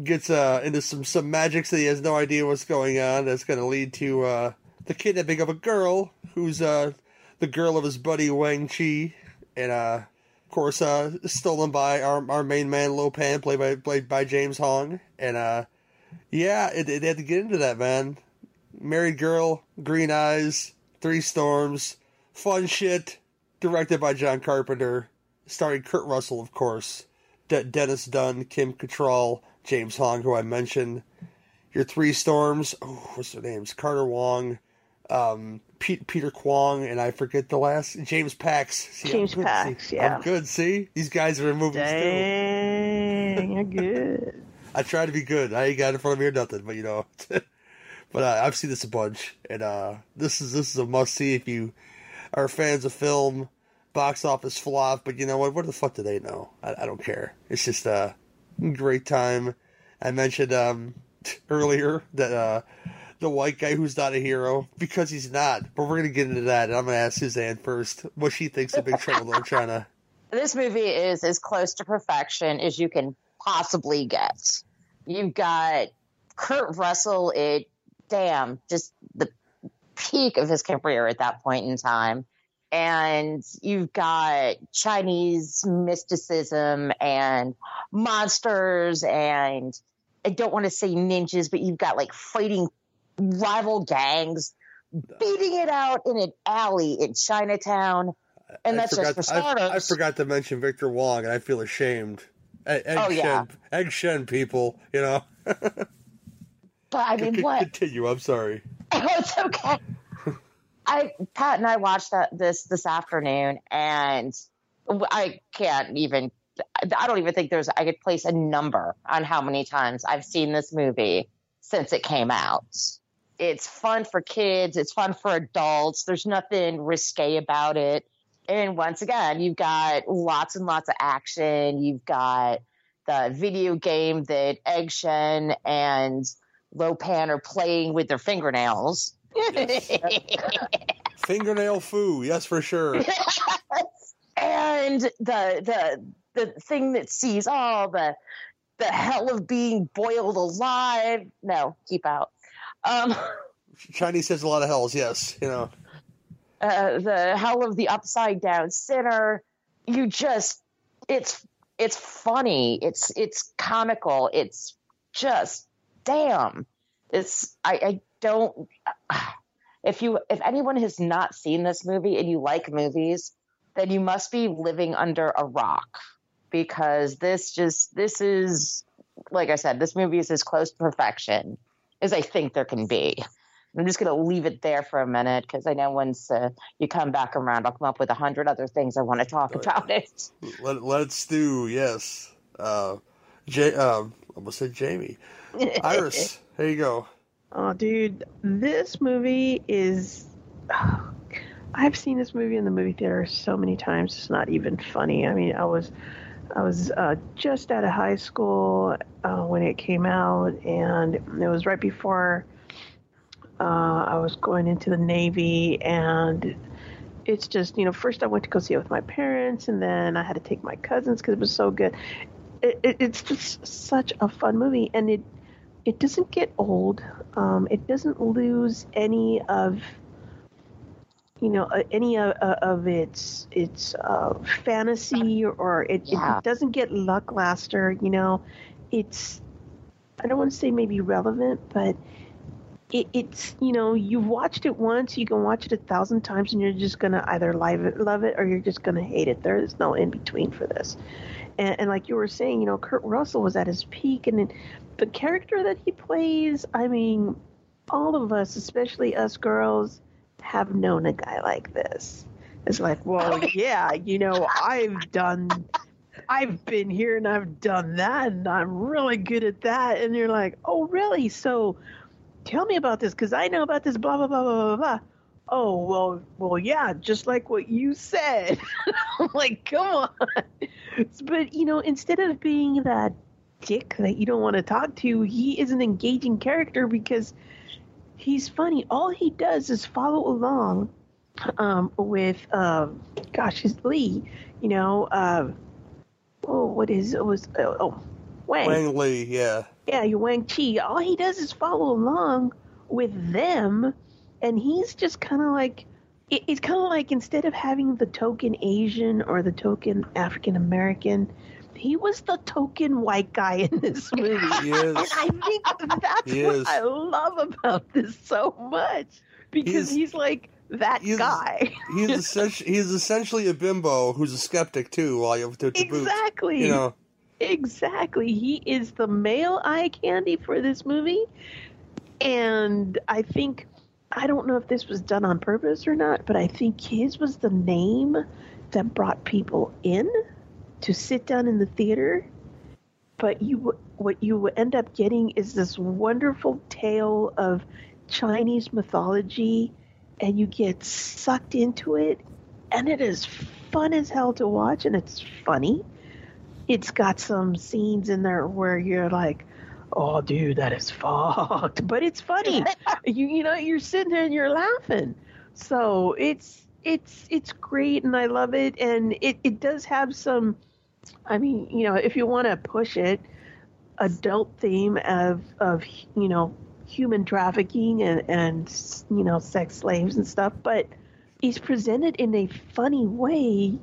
gets uh, into some some magics that he has no idea what's going on. That's going to lead to uh, the kidnapping of a girl who's uh, the girl of his buddy Wang Chi, and uh, of course uh, stolen by our our main man Lo Pan, played by played by James Hong, and uh, yeah, it, it had to get into that man. Married girl, green eyes, three storms, fun shit. Directed by John Carpenter, starring Kurt Russell, of course, De- Dennis Dun, Kim Cattrall, James Hong, who I mentioned. Your three storms. Oh, what's their names? Carter Wong, um, Pete, Peter Kwong, and I forget the last James Pax. See, James good. Pax, See, yeah. I'm good. See, these guys are in movies too. Dang, you're *laughs* good. I try to be good. I ain't got in front of me or nothing, but you know. *laughs* but uh, I've seen this a bunch, and uh, this is this is a must see if you are fans of film, box office flop. But you know what? What the fuck do they know? I, I don't care. It's just a great time. I mentioned um, *laughs* earlier that uh, the white guy who's not a hero because he's not. But we're gonna get into that, and I'm gonna ask Suzanne first what she thinks of Big Trouble in China. *laughs* This movie is as close to perfection as you can possibly get. You've got Kurt Russell It damn, just the peak of his career at that point in time. And you've got Chinese mysticism and monsters and I don't want to say ninjas, but you've got like fighting rival gangs beating it out in an alley in Chinatown. And I that's forgot, just for I- starters. I, forgot to mention Victor Wong, and I feel ashamed. Egg, Oh, yeah. Shen, Egg Shen people, you know. *laughs* But I mean, Con- what? Continue. I'm sorry. *laughs* It's okay. I Pat and I watched that this this afternoon, and I can't even. I don't even think there's. I could place a number on how many times I've seen this movie since it came out. It's fun for kids. It's fun for adults. There's nothing risque about it. And once again, you've got lots and lots of action. You've got the video game that Egg Shen and Lopan are playing with their fingernails. *laughs* Fingernail foo, yes for sure. *laughs* and the the the thing that sees all the the hell of being boiled alive. No, keep out. Um, *laughs* Chinese has a lot of hells, yes. You know. uh, the hell of the upside down sinner. You just it's it's funny. It's it's comical. It's just damn. It's I, I don't *sighs* if you if anyone has not seen this movie and you like movies, then you must be living under a rock because this just this is like I said, this movie is as close to perfection as I think there can be. I'm just going to leave it there for a minute because I know once uh, you come back around, I'll come up with a hundred other things I want to talk about it. Let it stew, yes. Uh J um almost said Jamie. Iris, here you go. Oh, dude, this movie is. I've seen this movie in the movie theater so many times. It's not even funny. I mean, I was, I was uh, just out of high school uh, when it came out, and it was right before uh, I was going into the Navy, and it's just you know, first I went to go see it with my parents, and then I had to take my cousins because it was so good. It, it, it's just such a fun movie, and it it doesn't get old. Um, it doesn't lose any of you know uh, any of, uh, of its its uh, fantasy or it, Yeah. it doesn't get lackluster. You know, it's I don't want to say maybe relevant, but it, it's you know you've watched it once, you can watch it a thousand times, and you're just gonna either love it, love it, or you're just gonna hate it. There is no in between for this. And, and like you were saying, you know, Kurt Russell was at his peak, and then the character that he plays, I mean, all of us, especially us girls, have known a guy like this. It's like, well, *laughs* yeah, you know, I've done, I've been here and I've done that, and I'm really good at that. And you're like, oh, really? So tell me about this because I know about this, blah, blah, blah, blah, blah, blah. Oh, well, well, yeah, just like what you said. *laughs* I'm like, come on. But, you know, instead of being that dick that you don't want to talk to, he is an engaging character because he's funny. All he does is follow along um, with, um, gosh, his Lee. You know, uh, oh, what is it? Was oh, oh Wang. Wang Lee, yeah. Yeah, you Wang Chi. All he does is follow along with them, and he's just kind of like. it- It's kind of like instead of having the token Asian or the token African American, he was the token white guy in this *laughs* movie. He is. And I think that's what. I love about this so much because He's- he's, like that guy. He's *laughs* essentially he's essentially a bimbo who's a skeptic too. While you to, to boot. Exactly. You know, Exactly. He is the male eye candy for this movie. And I think, I don't know if this was done on purpose or not, but I think his was the name that brought people in to sit down in the theater. But you, what you end up getting is this wonderful tale of Chinese mythology, and you get sucked into it, and it is fun as hell to watch, and it's funny it's got some scenes in there where you're like, "Oh, dude, that is fucked," *laughs* but it's funny. *laughs* you you know, you're sitting there and you're laughing. So it's it's it's great, and I love it, and it it does have some. I mean, you know, if you want to push it, adult theme of of you know human trafficking and and you know sex slaves and stuff, but it's presented in a funny way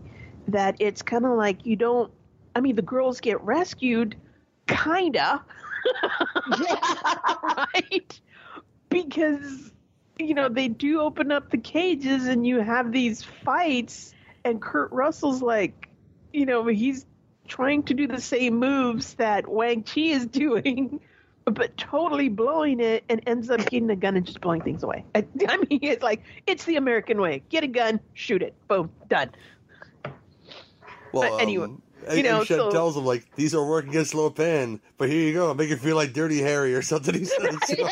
that it's kind of like you don't I mean, the girls get rescued, kinda, *laughs* right? Because you know they do open up the cages, and you have these fights, and Kurt Russell's like, you know, he's trying to do the same moves that Wang Chi is *laughs* doing. But totally blowing it and ends up getting a gun and just blowing things away. I, *laughs* I mean, it's like, it's the American way. Get a gun, shoot it. Boom, done. well, But anyway, um, you know, and so- tells him like these are working against Lo Pan, but here you go, make it feel like Dirty Harry or something. He says. So-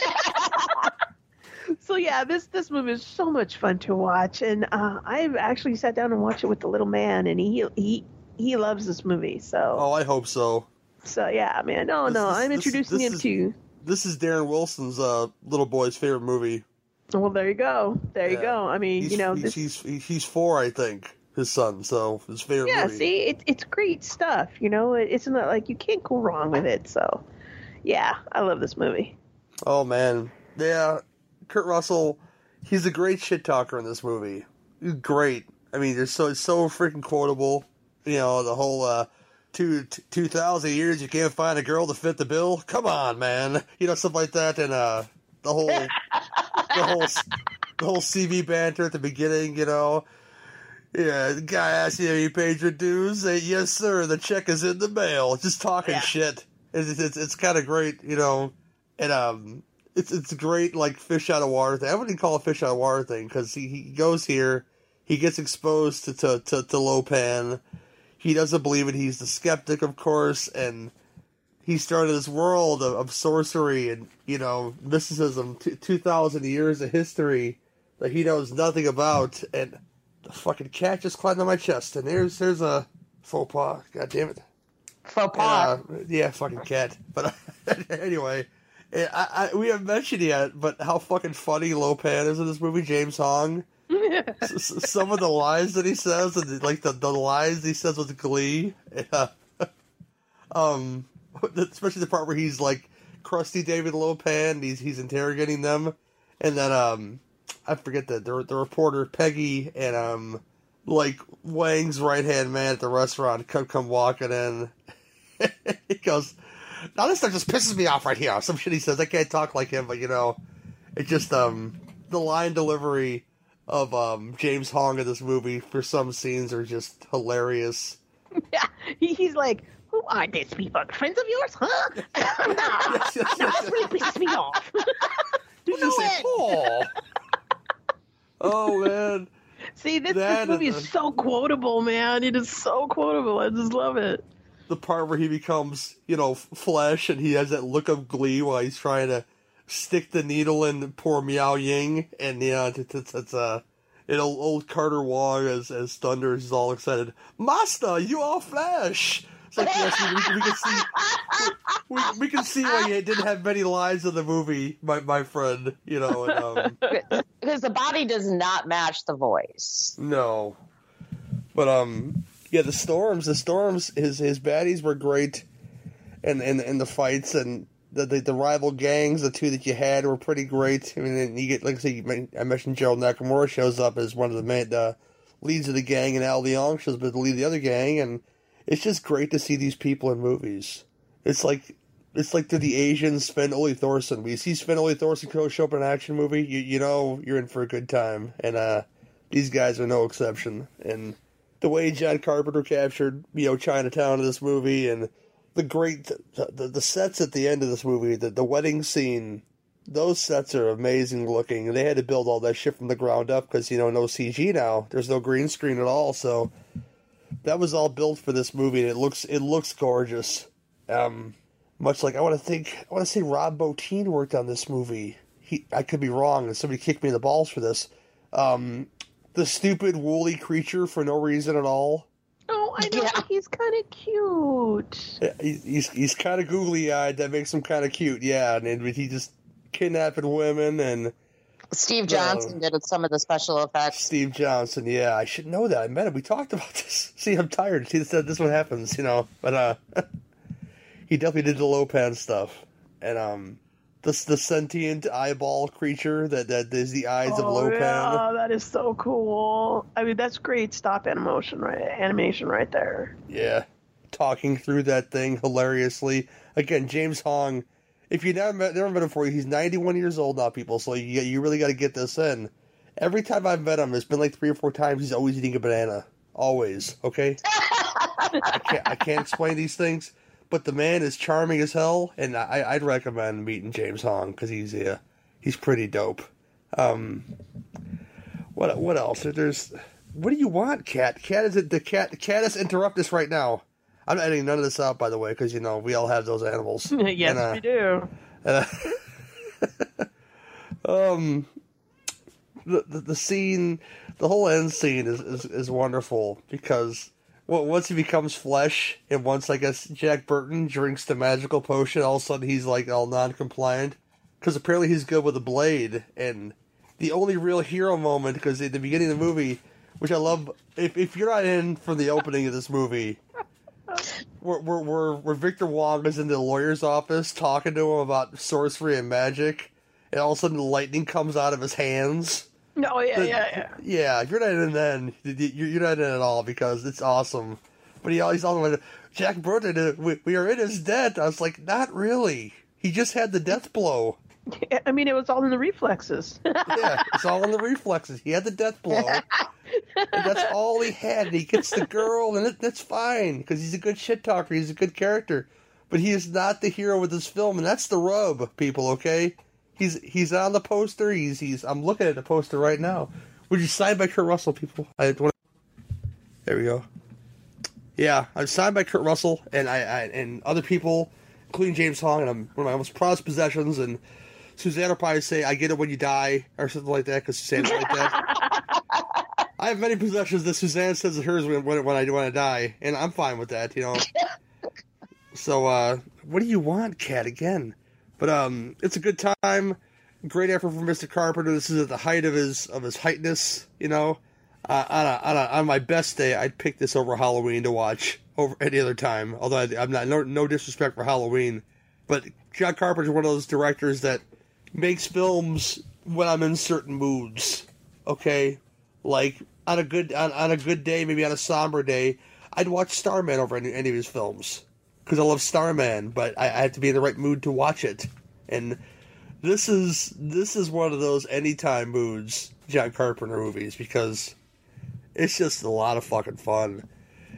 *laughs* so yeah, this this movie is so much fun to watch, and uh, I've actually sat down and watched it with the little man, and he he he loves this movie. So oh, I hope so. so yeah, man. No, This- no, I'm this- introducing this him is- to. This is Darren Wilson's uh, little boy's favorite movie. Well, there you go. There you go. I mean, He's, you know, he's, this, he's he's four, I think. His son, so his favorite yeah. movie. See, it, it's great stuff. You know, it, it's not like you can't go wrong with it. So, yeah, I love this movie. Oh man, yeah, Kurt Russell, he's a great shit talker in this movie. He's great. I mean, they're so it's so freaking quotable. You know, the whole uh, two two thousand years you can't find a girl to fit the bill. Come on, man. You know, stuff like that, and uh, the whole the whole the whole CB banter at the beginning. You know. Yeah, the guy asks you, "Have you paid your dues?" Say, "Yes, sir. The check is in the mail." Just talking shit. It's it's, it's kind of great, you know. And um, it's it's great like fish out of water thing. I wouldn't call it fish out of water thing because he, he goes here, he gets exposed to to to, to Lopan. He doesn't believe it. He's the skeptic, of course, and he started this world of, of sorcery and you know mysticism. T- Two thousand years of history that he knows nothing about, and the fucking cat just climbed on my chest. And there's there's a faux pas. God damn it. Faux uh, pas. yeah, fucking cat. But *laughs* anyway, I, I, we haven't mentioned yet, but how fucking funny Lopan is in this movie, James Hong. *laughs* Some of the lines that he says, and like the, the lines he says with glee. Yeah. *laughs* um, *laughs* especially the part where he's like crusty David Lopan. He's he's interrogating them, and then um, I forget the the, the reporter Peggy and um, like Wang's right hand man at the restaurant come come walking in. he goes, "Now this stuff just pisses me off right here." Some shit he says. I can't talk like him, but you know, it just um the line delivery of um James Hong in this movie for some scenes are just hilarious. *laughs* Yeah, he's like, who are these people? Friends of yours, huh? no, *laughs* no, that really pisses me off. *laughs* You just say, "Oh." Oh man. See, this, That this movie is so quotable, man. It is so quotable. I just love it. the part where he becomes, you know, flesh and he has that look of glee while he's trying to stick the needle in poor Miao Ying. And, yeah, *laughs* it's, it's, it's uh, and old, Carter Wong as, as Thunder is all excited. Master, you are flesh! It's like, yes, we, we can see, we, we can see why he didn't have many lines in the movie, my, my friend, you know, and, um, *laughs* because the body does not match the voice. No. But um yeah, the storms, the storms his his baddies were great and and and the fights and the, the the rival gangs, the two that you had were pretty great. I mean, you get like I men- I mentioned Gerald Okamura shows up as one of the main uh, leads of the gang, and Al Leong shows up as the lead of the other gang, and it's just great to see these people in movies. It's like it's like they're the Asian Sven Ole Thorsen. You see Sven Ole Thorsen show up in an action movie, you you know you're in for a good time, and uh, these guys are no exception. And the way John Carpenter captured you know Chinatown in this movie, and the great the, the, the sets at the end of this movie, the the wedding scene, those sets are amazing looking. They had to build all that shit from the ground up because you know no CG now. There's no green screen at all, so that was all built for this movie, and it looks it looks gorgeous. Um, much like I want to think, I want to say Rob Bottin worked on this movie. He, I could be wrong, and somebody kicked me in the balls for this. Um, the stupid woolly creature for no reason at all. Oh, I know. but He's kind of cute. Yeah, He's he's kind of googly eyed. That makes him kind of cute. Yeah, and, and he just kidnapping women and Steve Johnson did some of the special effects. Steve Johnson. Yeah, I should know that. I met him. We talked about *laughs* this. See, I'm tired. See, this this what happens, you know. But uh, *laughs* he definitely did the Lo Pan stuff, and um, the the sentient eyeball creature that that is the eyes of oh, Lo Pan. yeah, that is so cool. I mean, that's great stop animation, right? Animation right there. Yeah, talking through that thing hilariously. Again, James Hong. If you never met, never met him before, he's 91 years old now, people. So you you really got to get this in. Every time I've met him, it's been like three or four times. He's always eating a banana. Always. Okay. *laughs* I can't I can't explain these things, but the man is charming as hell, and I, I'd recommend meeting James Hong because he's uh, he's pretty dope. Um, what what else? There's what do you want, cat? Cat is it the cat? Cat is interrupt us right now. I'm not editing none of this out, by the way, because you know we all have those animals. *laughs* yes, And, uh, we do. uh, *laughs* um, the, the the scene, the whole end scene is is, is wonderful because well, once he becomes flesh, and once I guess Jack Burton drinks the magical potion, all of a sudden he's like all non-compliant because apparently he's good with a blade. And the only real hero moment, because at the beginning of the movie, which I love, if if you're not in from the opening of this movie. Where, where, where, where Victor Wong is in the lawyer's office talking to him about sorcery and magic, and all of a sudden lightning comes out of his hands. No, yeah, The- yeah, yeah. Yeah, if you're not in then, you're not in at all because it's awesome. But he always also like, Jack Burton, uh, we, we are in his debt. I was like, not really. He just had the death blow. I mean, it was all in the reflexes. Yeah, it's all in the reflexes. He had the death blow. *laughs* and that's all he had. And he gets the girl, and it, that's fine because he's a good shit talker. He's a good character, but he is not the hero of this film, and that's the rub, people. Okay, he's he's on the poster. He's he's. I'm looking at the poster right now. Would you sign by Kurt Russell, people? I wanna- There we go. Yeah, I'm signed by Kurt Russell and I, I and other people, including James Hong, and I'm one of my most proudest possessions. And Suzanne will probably say, "I get it when you die" or something like that because Suzanne's like that. *laughs* I have many possessions that Suzanne says are hers when when, when I want to die, and I'm fine with that, you know. *laughs* so, uh, what do you want, Cat? Again, but um, it's a good time. Great effort from Mr. Carpenter. This is at the height of his of his heightness, you know. Uh, on, a, on, a, on my best day, I'd pick this over Halloween to watch over any other time. Although I, I'm not no, no disrespect for Halloween, but John Carpenter's one of those directors that makes films when I'm in certain moods. Okay, like on a good on, on a good day, maybe on a somber day, I'd watch Starman over any, any of his films because I love Starman, but I, I have to be in the right mood to watch it. And this is this is one of those anytime moods John Carpenter movies because it's just a lot of fucking fun.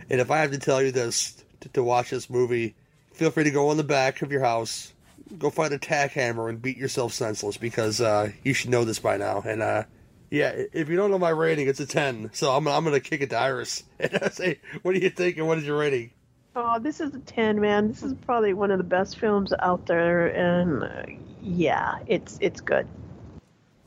And if I have to tell you this to, to watch this movie, feel free to go in the back of your house, go find a tack hammer and beat yourself senseless because uh, you should know this by now. And uh, Yeah, if you don't know my rating, it's a ten. So I'm I'm gonna kick it to Iris *laughs* and I say, what do you think and what is your rating? Oh, this is a 10, man. This is probably one of the best films out there and uh, yeah, it's it's good.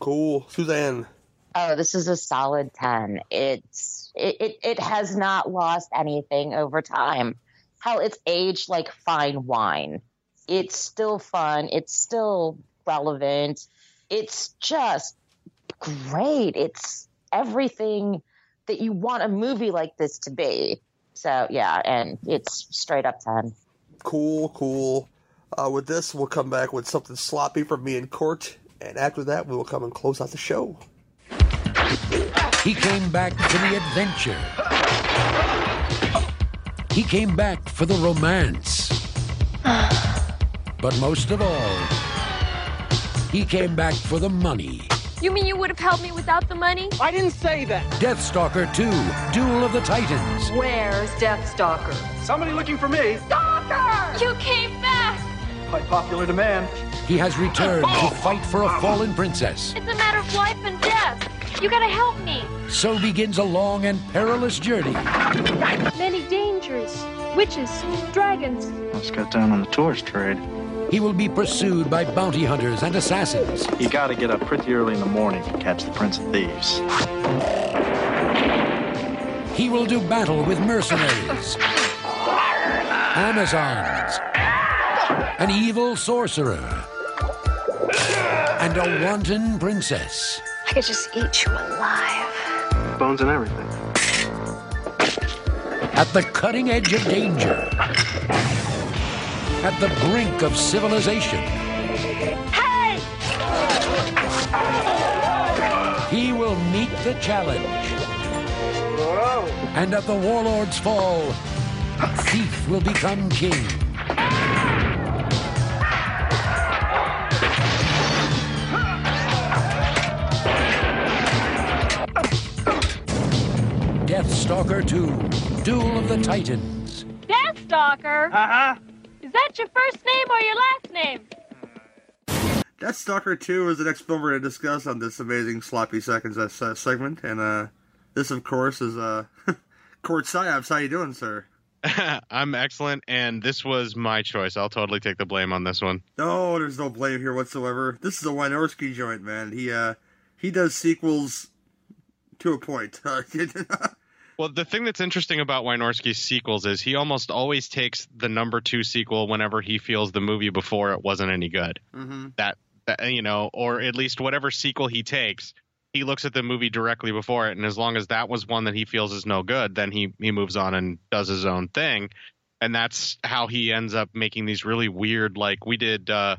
Cool, Suzanne. Oh, this is a solid 10. It's it, it, it has not lost anything over time. Hell, it's aged like fine wine. It's still fun. It's still relevant. It's just great. It's everything that you want a movie like this to be. So yeah, and it's straight up 10. Cool, cool. Uh, with this, we'll come back with something sloppy from me and Court, and after that, we will come and close out the show. He came back for the adventure. He came back for the romance. But most of all, he came back for the money. You mean you would have helped me without the money? I didn't say that. Deathstalker 2, Duel of the Titans. Where's Deathstalker? Somebody looking for me. Stalker! You came back! By popular demand. He has returned to fight for a fallen princess. It's a matter of life and death. You gotta help me. So begins a long and perilous journey. Many dangers. Witches, dragons. Let's cut down on the tourist trade. He will be pursued by bounty hunters and assassins. You gotta get up pretty early in the morning to catch the Prince of Thieves. He will do battle with mercenaries, Amazons, an evil sorcerer, and a wanton princess. I could just eat you alive. Bones and everything. At the cutting edge of danger, at the brink of civilization, Hey! he will meet the challenge. Whoa. And at the warlord's fall, thief will become king. Deathstalker 2, Duel of the Titans. Deathstalker? Uh-huh. Is that your first name or your last name? Deathstalker 2 is the next film we're going to discuss on this amazing sloppy seconds uh, segment, and uh, this, of course, is uh, *laughs* Court Psyops. How you doing, sir? *laughs* I'm excellent, and this was my choice. I'll totally take the blame on this one. No, there's no blame here whatsoever. This is a Wynorski joint, man. He uh, he does sequels to a point. *laughs* Well, the thing that's interesting about Wynorski's sequels is he almost always takes the number two sequel whenever he feels the movie before it wasn't any good. mm-hmm. That, that you know, or at least whatever sequel he takes, he looks at the movie directly before it, and as long as that was one that he feels is no good, then he he moves on and does his own thing, and that's how he ends up making these really weird, like we did. uh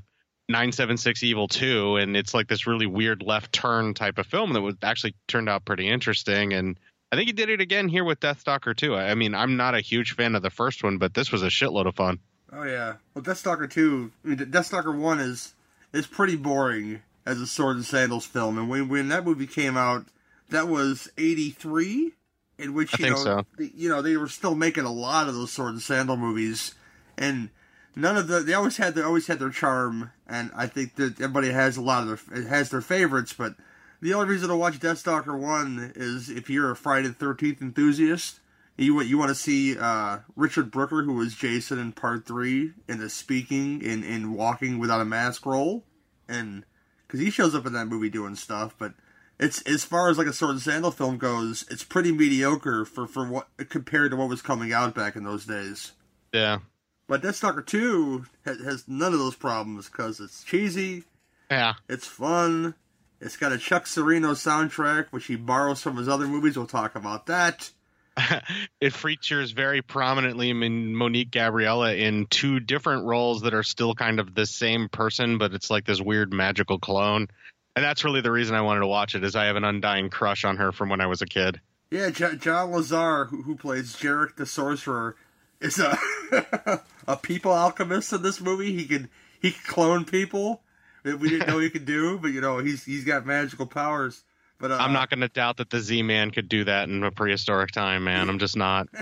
976 Evil 2 and it's like this really weird left turn type of film that was actually turned out pretty interesting and I think he did it again here with Deathstalker 2. I mean, I'm not a huge fan of the first one, but this was a shitload of fun. Oh yeah. Well, Deathstalker 2, I mean, Deathstalker 1 is is pretty boring as a sword and sandals film, and when when that movie came out, that was 83, in which you know, so. the- you know, they were still making a lot of those sword and sandal movies, and none of the they always had their always had their charm, and I think that everybody has a lot of their has their favorites, but the only reason to watch Deathstalker 1 is if you're a Friday the 13th enthusiast. You want you want to see uh, Richard Brooker, who was Jason in Part Three, in the speaking in in Walking Without a Mask role, and because he shows up in that movie doing stuff, but it's as far as like a sword and sandal film goes, it's pretty mediocre for for what compared to what was coming out back in those days. Yeah. But Deathstalker Two has, has none of those problems because it's cheesy, Yeah. it's fun, it's got a Chuck Cirino soundtrack which he borrows from his other movies. We'll talk about that. *laughs* it features very prominently in Monique Gabrielle in two different roles that are still kind of the same person, but it's like this weird magical clone. And that's really the reason I wanted to watch it is I have an undying crush on her from when I was a kid. Yeah, J- John Lazar, who, who plays Jarek the Sorcerer, is a *laughs* a people alchemist in this movie. He can he can clone people we didn't know he could do, but you know he's he's got magical powers. But uh, I'm not going to doubt that the Z-Man could do that in a prehistoric time, man. I'm just not. *laughs*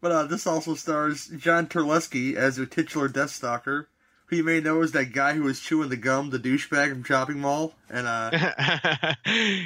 But uh, this also stars John Terlesky as their titular Death Stalker, who you may know is that guy who was chewing the gum, the douchebag from Chopping Mall, and uh, *laughs*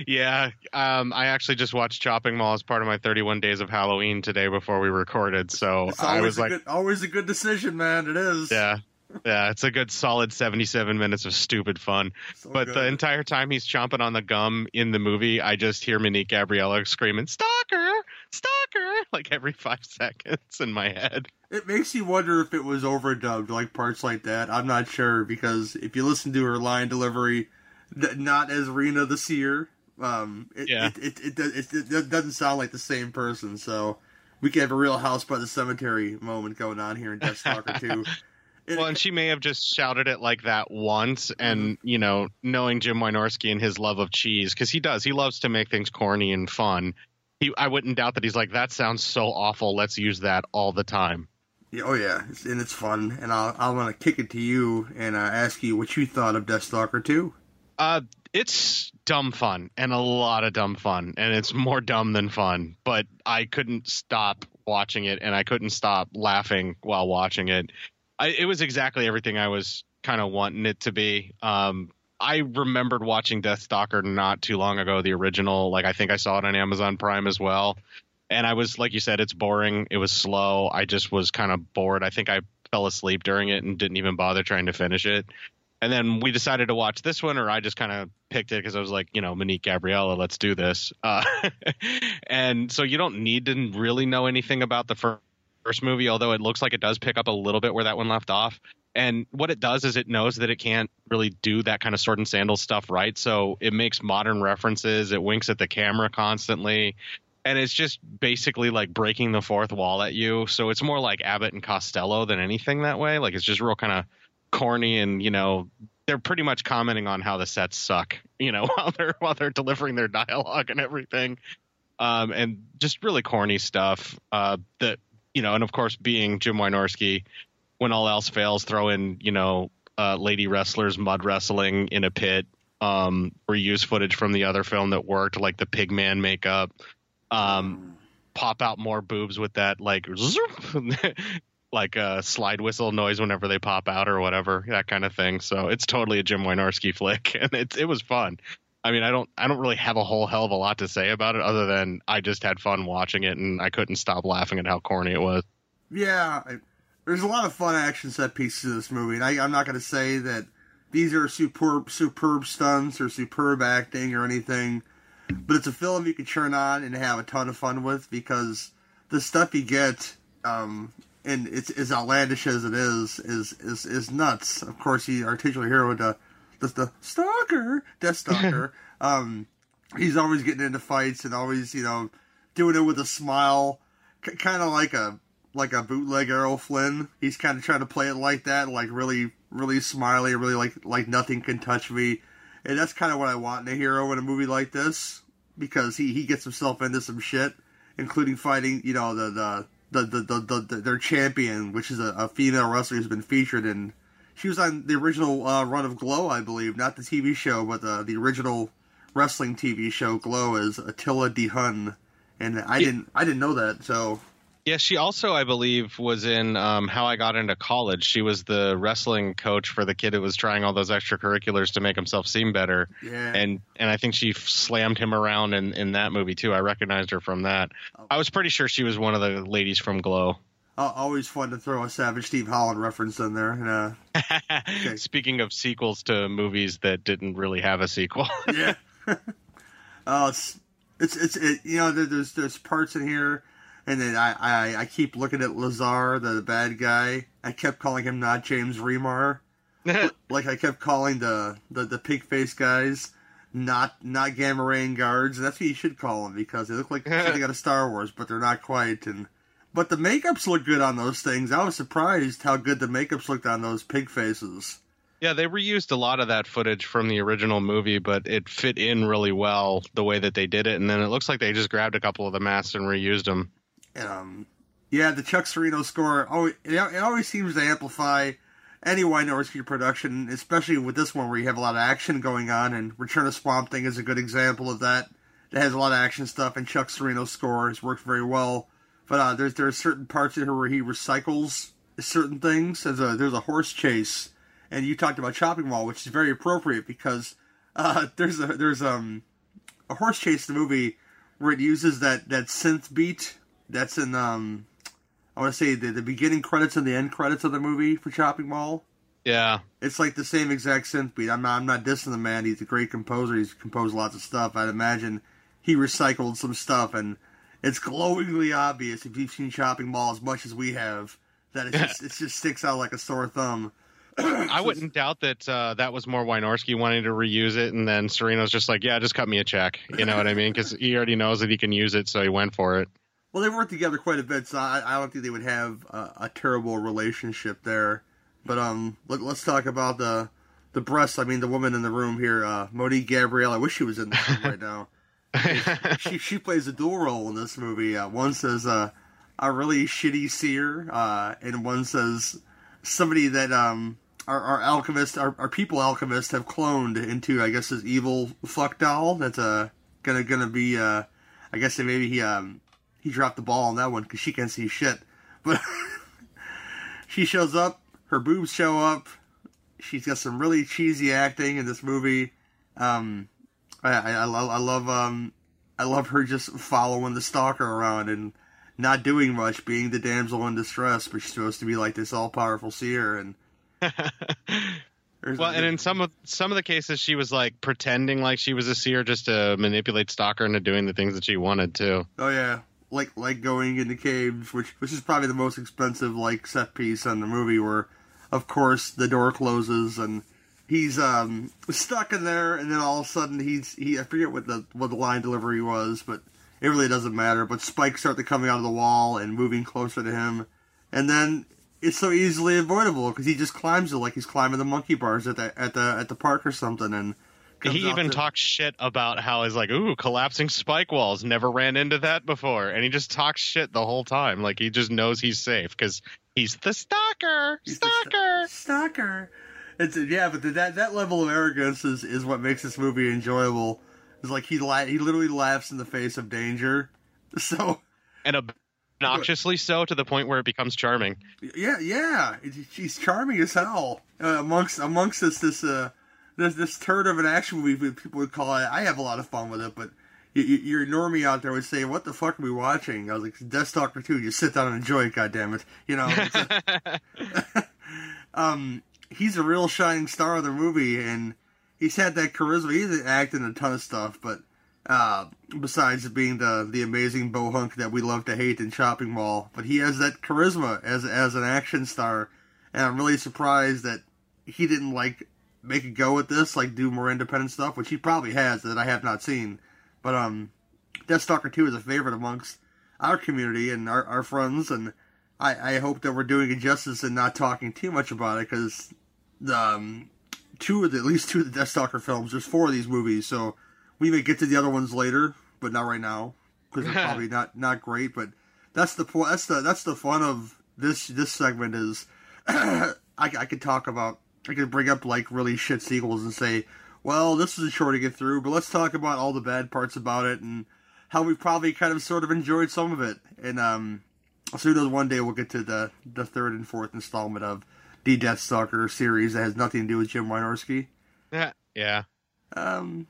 yeah, um, I actually just watched Chopping Mall as part of my 31 Days of Halloween today before we recorded. So it's I was a like, good, always a good decision, man. It is. yeah. Yeah, it's a good solid 77 minutes of stupid fun. but the entire time he's chomping on the gum in the movie, I just hear Monique Gabrielle screaming, Stalker! Stalker! *laughs* Like every five seconds in my head. It makes you wonder if it was overdubbed, like parts like that. I'm not sure because if you listen to her line delivery, not as Rena the Seer, um, it, Yeah. it, it, it, it, doesn't sound like the same person. So we could have a real House by the Cemetery moment going on here in Deathstalker *laughs* 2. Well, and she may have just shouted it like that once, and you know, knowing Jim Wynorski and his love of cheese, because he does, he loves to make things corny and fun. He, I wouldn't doubt that he's like, that sounds so awful. Let's use that all the time. Yeah, oh yeah, it's, and it's fun. And I'll I want to kick it to you and uh, ask you what you thought of Deathstalker 2. Uh, it's dumb fun and a lot of dumb fun, and it's more dumb than fun. But I couldn't stop watching it, and I couldn't stop laughing while watching it. I, it was exactly everything I was kind of wanting it to be. Um, I remembered watching Deathstalker not too long ago, the original. Like I think I saw it on Amazon Prime as well. And I was like you said, it's boring. It was slow. I just was kind of bored. I think I fell asleep during it and didn't even bother trying to finish it. And then we decided to watch this one, or I just kind of picked it because I was like, you know, Monique Gabrielle, let's do this. Uh, *laughs* and so you don't need to really know anything about the fir- first movie, although it looks like it does pick up a little bit where that one left off. And what it does is it knows that it can't really do that kind of sword and sandals stuff right. So it makes modern references. It winks at the camera constantly. And it's just basically like breaking the fourth wall at you. So it's more like Abbott and Costello than anything that way. Like it's just real kind of corny and, you know, they're pretty much commenting on how the sets suck, you know, *laughs* while they're while they're delivering their dialogue and everything. Um, and just really corny stuff. Uh, that you know, and of course, being Jim Wynorski, when all else fails, throw in you know, uh, lady wrestlers mud wrestling in a pit. Um, reuse footage from the other film that worked, like the Pigman makeup. Um, pop out more boobs with that like *laughs* like a slide whistle noise whenever they pop out or whatever, that kind of thing. So it's totally a Jim Wynorski flick, *laughs* and it it was fun. I mean, I don't I don't really have a whole hell of a lot to say about it, other than I just had fun watching it, and I couldn't stop laughing at how corny it was. Yeah, I, there's a lot of fun action set pieces in this movie, and I, I'm not going to say that these are superb, superb stunts or superb acting or anything, but it's a film you can turn on and have a ton of fun with because the stuff you get, um, and it's as outlandish as it is, is is is nuts. Of course, the articulate hero, the the, the stalker, Death Stalker, *laughs* um, he's always getting into fights and always, you know, doing it with a smile, C- kind of like a like a bootleg Errol Flynn. He's kind of trying to play it like that, like really, really smiley, really like like nothing can touch me. And that's kind of what I want in a hero in a movie like this because he he gets himself into some shit, including fighting, you know, the the. The, the, the, the, the their champion, which is a, a female wrestler who's been featured in she was on the original uh, run of Glow, I believe, not the TV show, but the the original wrestling TV show Glow as Attila D Hun, and I didn't I didn't know that. So Yeah, she also, I believe, was in um, How I Got Into College. She was the wrestling coach for the kid who was trying all those extracurriculars to make himself seem better. Yeah. And and I think she slammed him around in, in that movie too. I recognized her from that. I was pretty sure she was one of the ladies from Glow. Uh, always fun to throw a Savage Steve Holland reference in there. Uh, *laughs* Speaking of sequels to movies that didn't really have a sequel. *laughs* yeah. *laughs* Oh, it's it's it's it, you know there, there's there's parts in here, and then I, I I keep looking at Lazar, the bad guy. I kept calling him not James Remar, like I kept calling the the the pig face guys not not Gamorrean guards. That's what you should call them because they look like they got a Star Wars, but they're not quite. And but the makeups look good on those things. I was surprised how good the makeups looked on those pig faces. Yeah, they reused a lot of that footage from the original movie, but it fit in really well the way that they did it. And then it looks like they just grabbed a couple of the masks and reused them. um, yeah, the Chuck Cirino score. Oh, it, it always seems to amplify any Wynorski production, especially with this one where you have a lot of action going on. And Return of Swamp Thing is a good example of that. It has a lot of action stuff, and Chuck Cirino's score has worked very well. But uh, there's there's certain parts in here where he recycles certain things. There's a there's a horse chase and you talked about Chopping Mall, which is very appropriate because *laughs* uh, there's a there's um a horse chase in the movie where it uses that that synth beat that's in um I want to say the the beginning credits and the end credits of the movie for Chopping Mall. Yeah. It's like the same exact synth beat. I'm not I'm not dissing the man. He's a great composer. He's composed lots of stuff. I'd imagine he recycled some stuff and it's glowingly obvious if you've seen Chopping Mall as much as we have that it just *laughs* it just sticks out like a sore thumb. I wouldn't doubt that uh, that was more Wynorski wanting to reuse it, and then Cirino's just like, "Yeah, just cut me a check." You know what I mean? Because he already knows that he can use it, so he went for it. Well, they worked together quite a bit, so I, I don't think they would have a, a terrible relationship there. But um, let, us talk about the the breasts. I mean, the woman in the room here, uh, Monique Gabrielle. I wish she was in the room *laughs* right now. She she plays a dual role in this movie. Uh, one says uh, a really shitty seer, uh, and one says somebody that um our, our alchemist, our, our people alchemist have cloned into, I guess, this evil fuck doll. That's uh gonna gonna be uh, I guess maybe he um he dropped the ball on that one because she can't see shit. But *laughs* she shows up, her boobs show up. She's got some really cheesy acting in this movie. Um, I, I, I love I love um I love her just following the stalker around and not doing much, being the damsel in distress, but she's supposed to be like this all powerful seer and *laughs* well, and in some of some of the cases, she was like pretending like she was a seer just to manipulate Stalker into doing the things that she wanted to. Oh yeah, like like going into caves, which which is probably the most expensive like set piece in the movie, where of course the door closes and he's um stuck in there, and then all of a sudden he's he I forget what the what the line delivery was, but it really doesn't matter. But spikes start to coming out of the wall and moving closer to him, and then it's so easily avoidable because he just climbs it like he's climbing the monkey bars at the at the at the park or something, and he even to... talks shit about how he's like, ooh, collapsing spike walls. Never ran into that before, and he just talks shit the whole time. Like he just knows he's safe because he's the stalker. He's stalker. The st- stalker. It's yeah, but the, that that level of arrogance is, is what makes this movie enjoyable. It's like he la- he literally laughs in the face of danger. *laughs* So and obnoxiously so to the point where it becomes charming. Yeah, yeah, she's charming as hell uh, amongst amongst this this uh this this turd of an action movie people would call it. I have a lot of fun with it, but you, you, your normie out there would say, "What the fuck are we watching?" I was like, "Death Stalker 2. You sit down and enjoy it, goddamn it!" You know. *laughs* *laughs* um, he's a real shining star of the movie, and he's had that charisma. He's acting a ton of stuff, but uh, besides being the the amazing bohunk that we love to hate in Chopping Mall, but he has that charisma as as an action star, and I'm really surprised that he didn't like make a go at this, like do more independent stuff, which he probably has that I have not seen. But um, Deathstalker 2 is a favorite amongst our community and our, our friends, and I, I hope that we're doing it justice and not talking too much about it because the um, two of the, at least two of the Deathstalker films, there's four of these movies, so we may get to the other ones later, but not right now because they're *laughs* probably not not great. But that's the point. That's the that's the fun of this this segment is *clears throat* I, I could talk about I could bring up like really shit sequels and say, well, this is a chore to get through, but let's talk about all the bad parts about it and how we probably kind of sort of enjoyed some of it. And um, so who knows? One day we'll get to the the third and fourth installment of the Death Stalker series that has nothing to do with Jim Wynorski. Yeah, yeah. Um,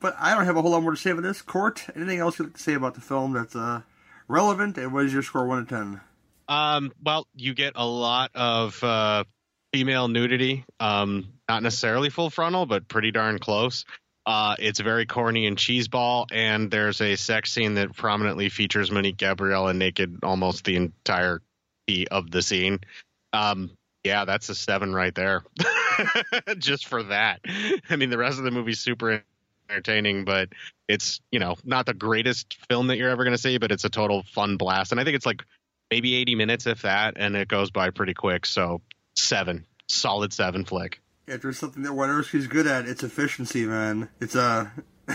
but I don't have a whole lot more to say about this. Court, anything else you'd like to say about the film that's uh, relevant? And what is your score, one to ten? Um, well, you get a lot of uh, female nudity. Um, not necessarily full frontal, but pretty darn close. Uh, it's very corny and cheeseball, and there's a sex scene that prominently features Monique Gabrielle naked almost the entire of the scene. Um, yeah, that's a seven right there, *laughs* just for that. I mean, the rest of the movie's super entertaining, but it's you know not the greatest film that you're ever going to see, but it's a total fun blast. And I think it's like maybe 80 minutes, if that, and it goes by pretty quick. So seven, solid seven flick. If there's something that Wynorski's good at, it's efficiency, man. It's a. Uh,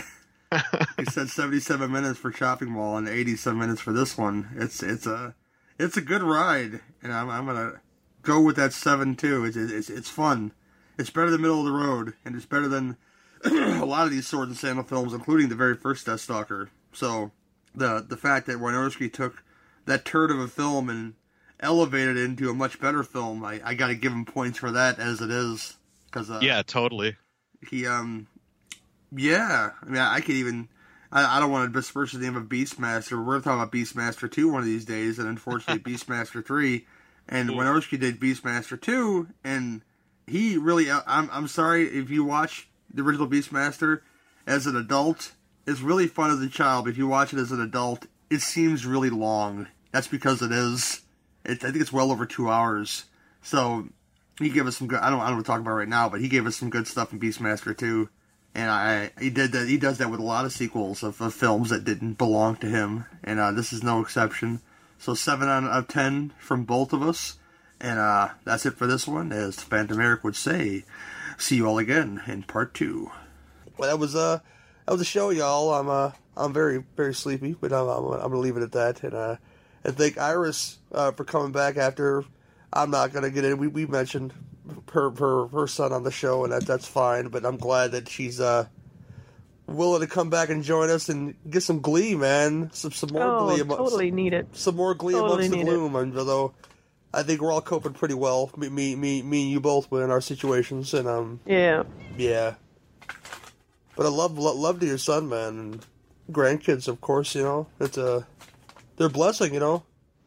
*laughs* he said 77 minutes for Chopping Mall and 87 minutes for this one. It's it's a it's a good ride, and I'm I'm gonna go with that seven too. It's it's it's fun. It's better than middle of the road, and it's better than *clears throat* a lot of these sword and sandal films, including the very first Death Stalker. So the the fact that Wynorski took that turd of a film and elevated it into a much better film, I, I got to give him points for that as it is. Cause, uh, yeah, totally. He um, yeah. I mean, I could even. I, I don't want to disperse the name of Beastmaster. We're talking about Beastmaster two one of these days, and unfortunately *laughs* Beastmaster three. And Wynorski did Beastmaster two, and he really. I'm I'm sorry if you watch the original Beastmaster as an adult. It's really fun as a child. But if you watch it as an adult, it seems really long. That's because it is. It, I think it's well over two hours. So he gave us some good. I don't. I don't want to talk about right now, but he gave us some good stuff in Beastmaster two, and I he did that. He does that with a lot of sequels of, of films that didn't belong to him, and uh, this is no exception. So seven out of ten from both of us, and uh, that's it for this one. As Phantom Eric would say, see you all again in part two. Well, that was uh that was a show, y'all. I'm uh I'm very very sleepy, but I'm I'm, I'm gonna leave it at that, and uh and thank Iris uh, for coming back after. I'm not gonna get in. We we mentioned her her her son on the show, and that that's fine. But I'm glad that she's uh willing to come back and join us and get some glee, man. Some some more Oh, glee. amo- totally need it. Some more glee Totally amongst the need it. gloom. And although I think we're all coping pretty well, me me me, me and you both were in our situations, and um Yeah. yeah. But I love lo- love to your son, man, and grandkids, of course. You know, it's a they're a blessing. You know.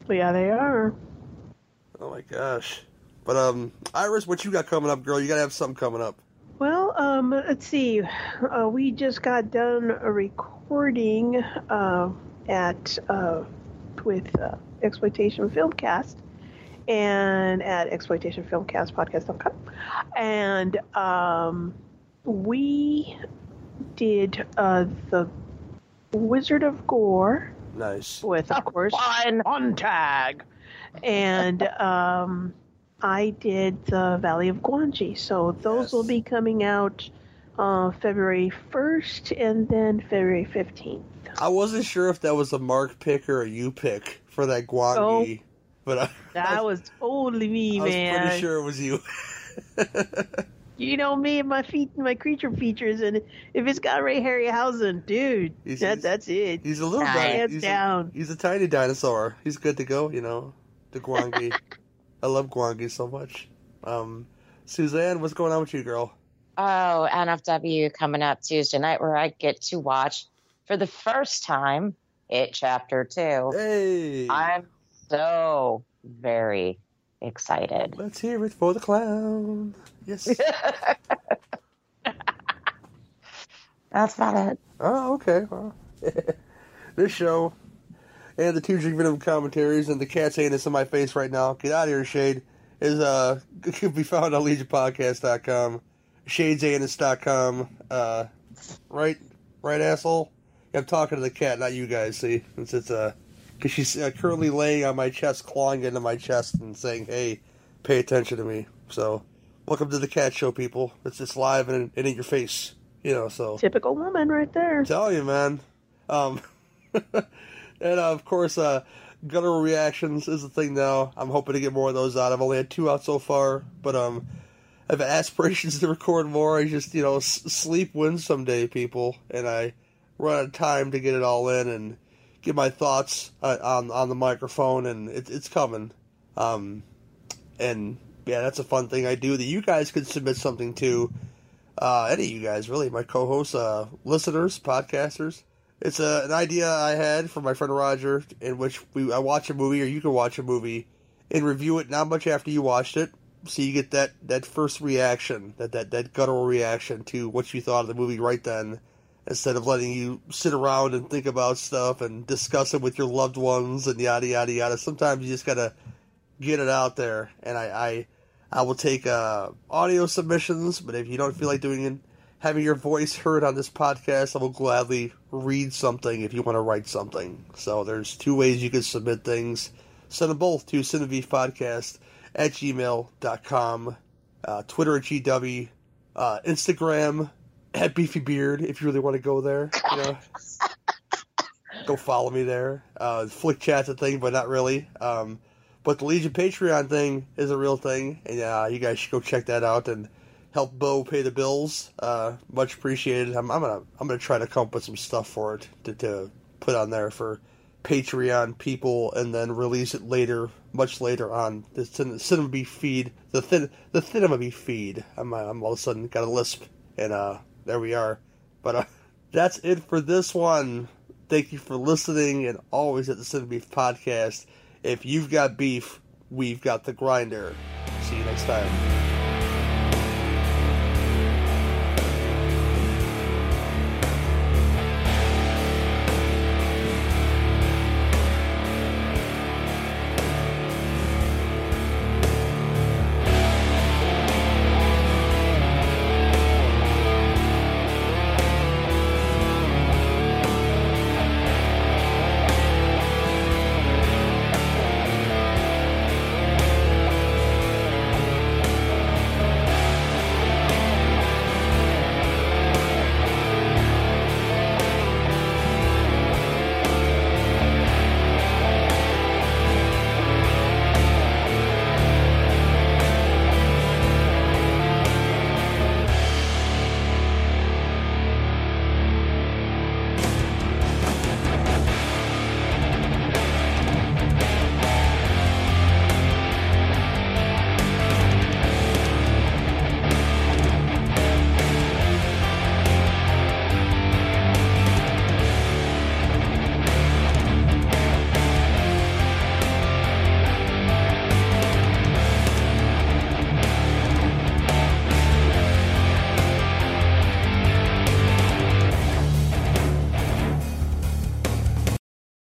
Yeah, they are. Oh my gosh. But um, Iris, what you got coming up, girl? You gotta have something coming up. Well, um, let's see. Uh, we just got done a recording uh, at uh, with uh, Exploitation Filmcast and at exploitationfilmcastpodcast.com, and um, we did uh, the Wizard of Gore Nice. with, of course, on tag, and um, I did the Valley of Gwangi. So those will be coming out uh, February 1st and then February 15th. I wasn't sure if that was a Mark pick or a you pick for that Gwangi, but I, *laughs* That was totally me, I was man. pretty sure it was you. *laughs* You know me and my feet, my creature features, and if it's got Ray Harryhausen, dude, He's- that he's- that's it. He's a little guy. hands down. A, he's a tiny dinosaur. He's good to go. You know, the Gwangi. I love Gwangi so much. Um, Suzanne, what's going on with you, girl? Oh, NFW coming up Tuesday night where I get to watch for the first time it chapter two. Hey. I'm so very excited. Let's hear it for the clown. Yes. *laughs* That's about it. Oh, okay. Well, *laughs* this show and the two drink venom commentaries and the cat saying this in my face right now. Get out of here, Shade. Is uh *laughs* can be found on legionpodcast.com, shadesanus.com. Uh, right, right, asshole. I'm talking to the cat, not you guys. See, it's it's uh, because she's uh, currently laying on my chest, clawing into my chest, and saying, "Hey, pay attention to me." So, welcome to the cat show, people. It's just live and, and in your face, you know. So Typical woman right there. tell you, man. Um, *laughs* and uh, of course, uh, guttural reactions is the thing now. I'm hoping to get more of those out. I've only had two out so far, but um, I have aspirations *laughs* to record more. I just, you know, s- sleep wins someday, people, and I run out of time to get it all in and get my thoughts uh, on on the microphone, and it, it's coming. Um, and yeah, that's a fun thing I do that you guys could submit something to. Uh, any of you guys, really, my co-hosts, uh, listeners, podcasters. It's a, an idea I had from my friend Roger, in which we I watch a movie, or you can watch a movie, and review it not much after you watched it, so you get that, that first reaction, that, that that guttural reaction to what you thought of the movie right then, instead of letting you sit around and think about stuff and discuss it with your loved ones and yada yada yada. Sometimes you just gotta get it out there, and I I, I will take uh, audio submissions, but if you don't feel like doing it, having your voice heard on this podcast, I will gladly read something if you want to write something. So there's two ways you can submit things. Send them both to cinevpodcast at gmail.com, uh, Twitter at GW, uh, Instagram at Beefy Beard if you really want to go there. You know, *laughs* go follow me there. Uh, Flick Chat's a thing, but not really. Um, but the Legion Patreon thing is a real thing, and uh, you guys should go check that out and help Bo pay the bills. Uh, much appreciated. I'm, I'm gonna I'm gonna try to come up with some stuff for it to, to put on there for Patreon people, and then release it later much later on the cin- Cinema Beef feed, the thin the Cinema Beef feed. I'm, I'm all of a sudden got a lisp, and uh, there we are. But uh, that's it for this one. Thank you for listening, and always at the Cinema Beef podcast. If you've got beef, we've got the grinder. See you next time.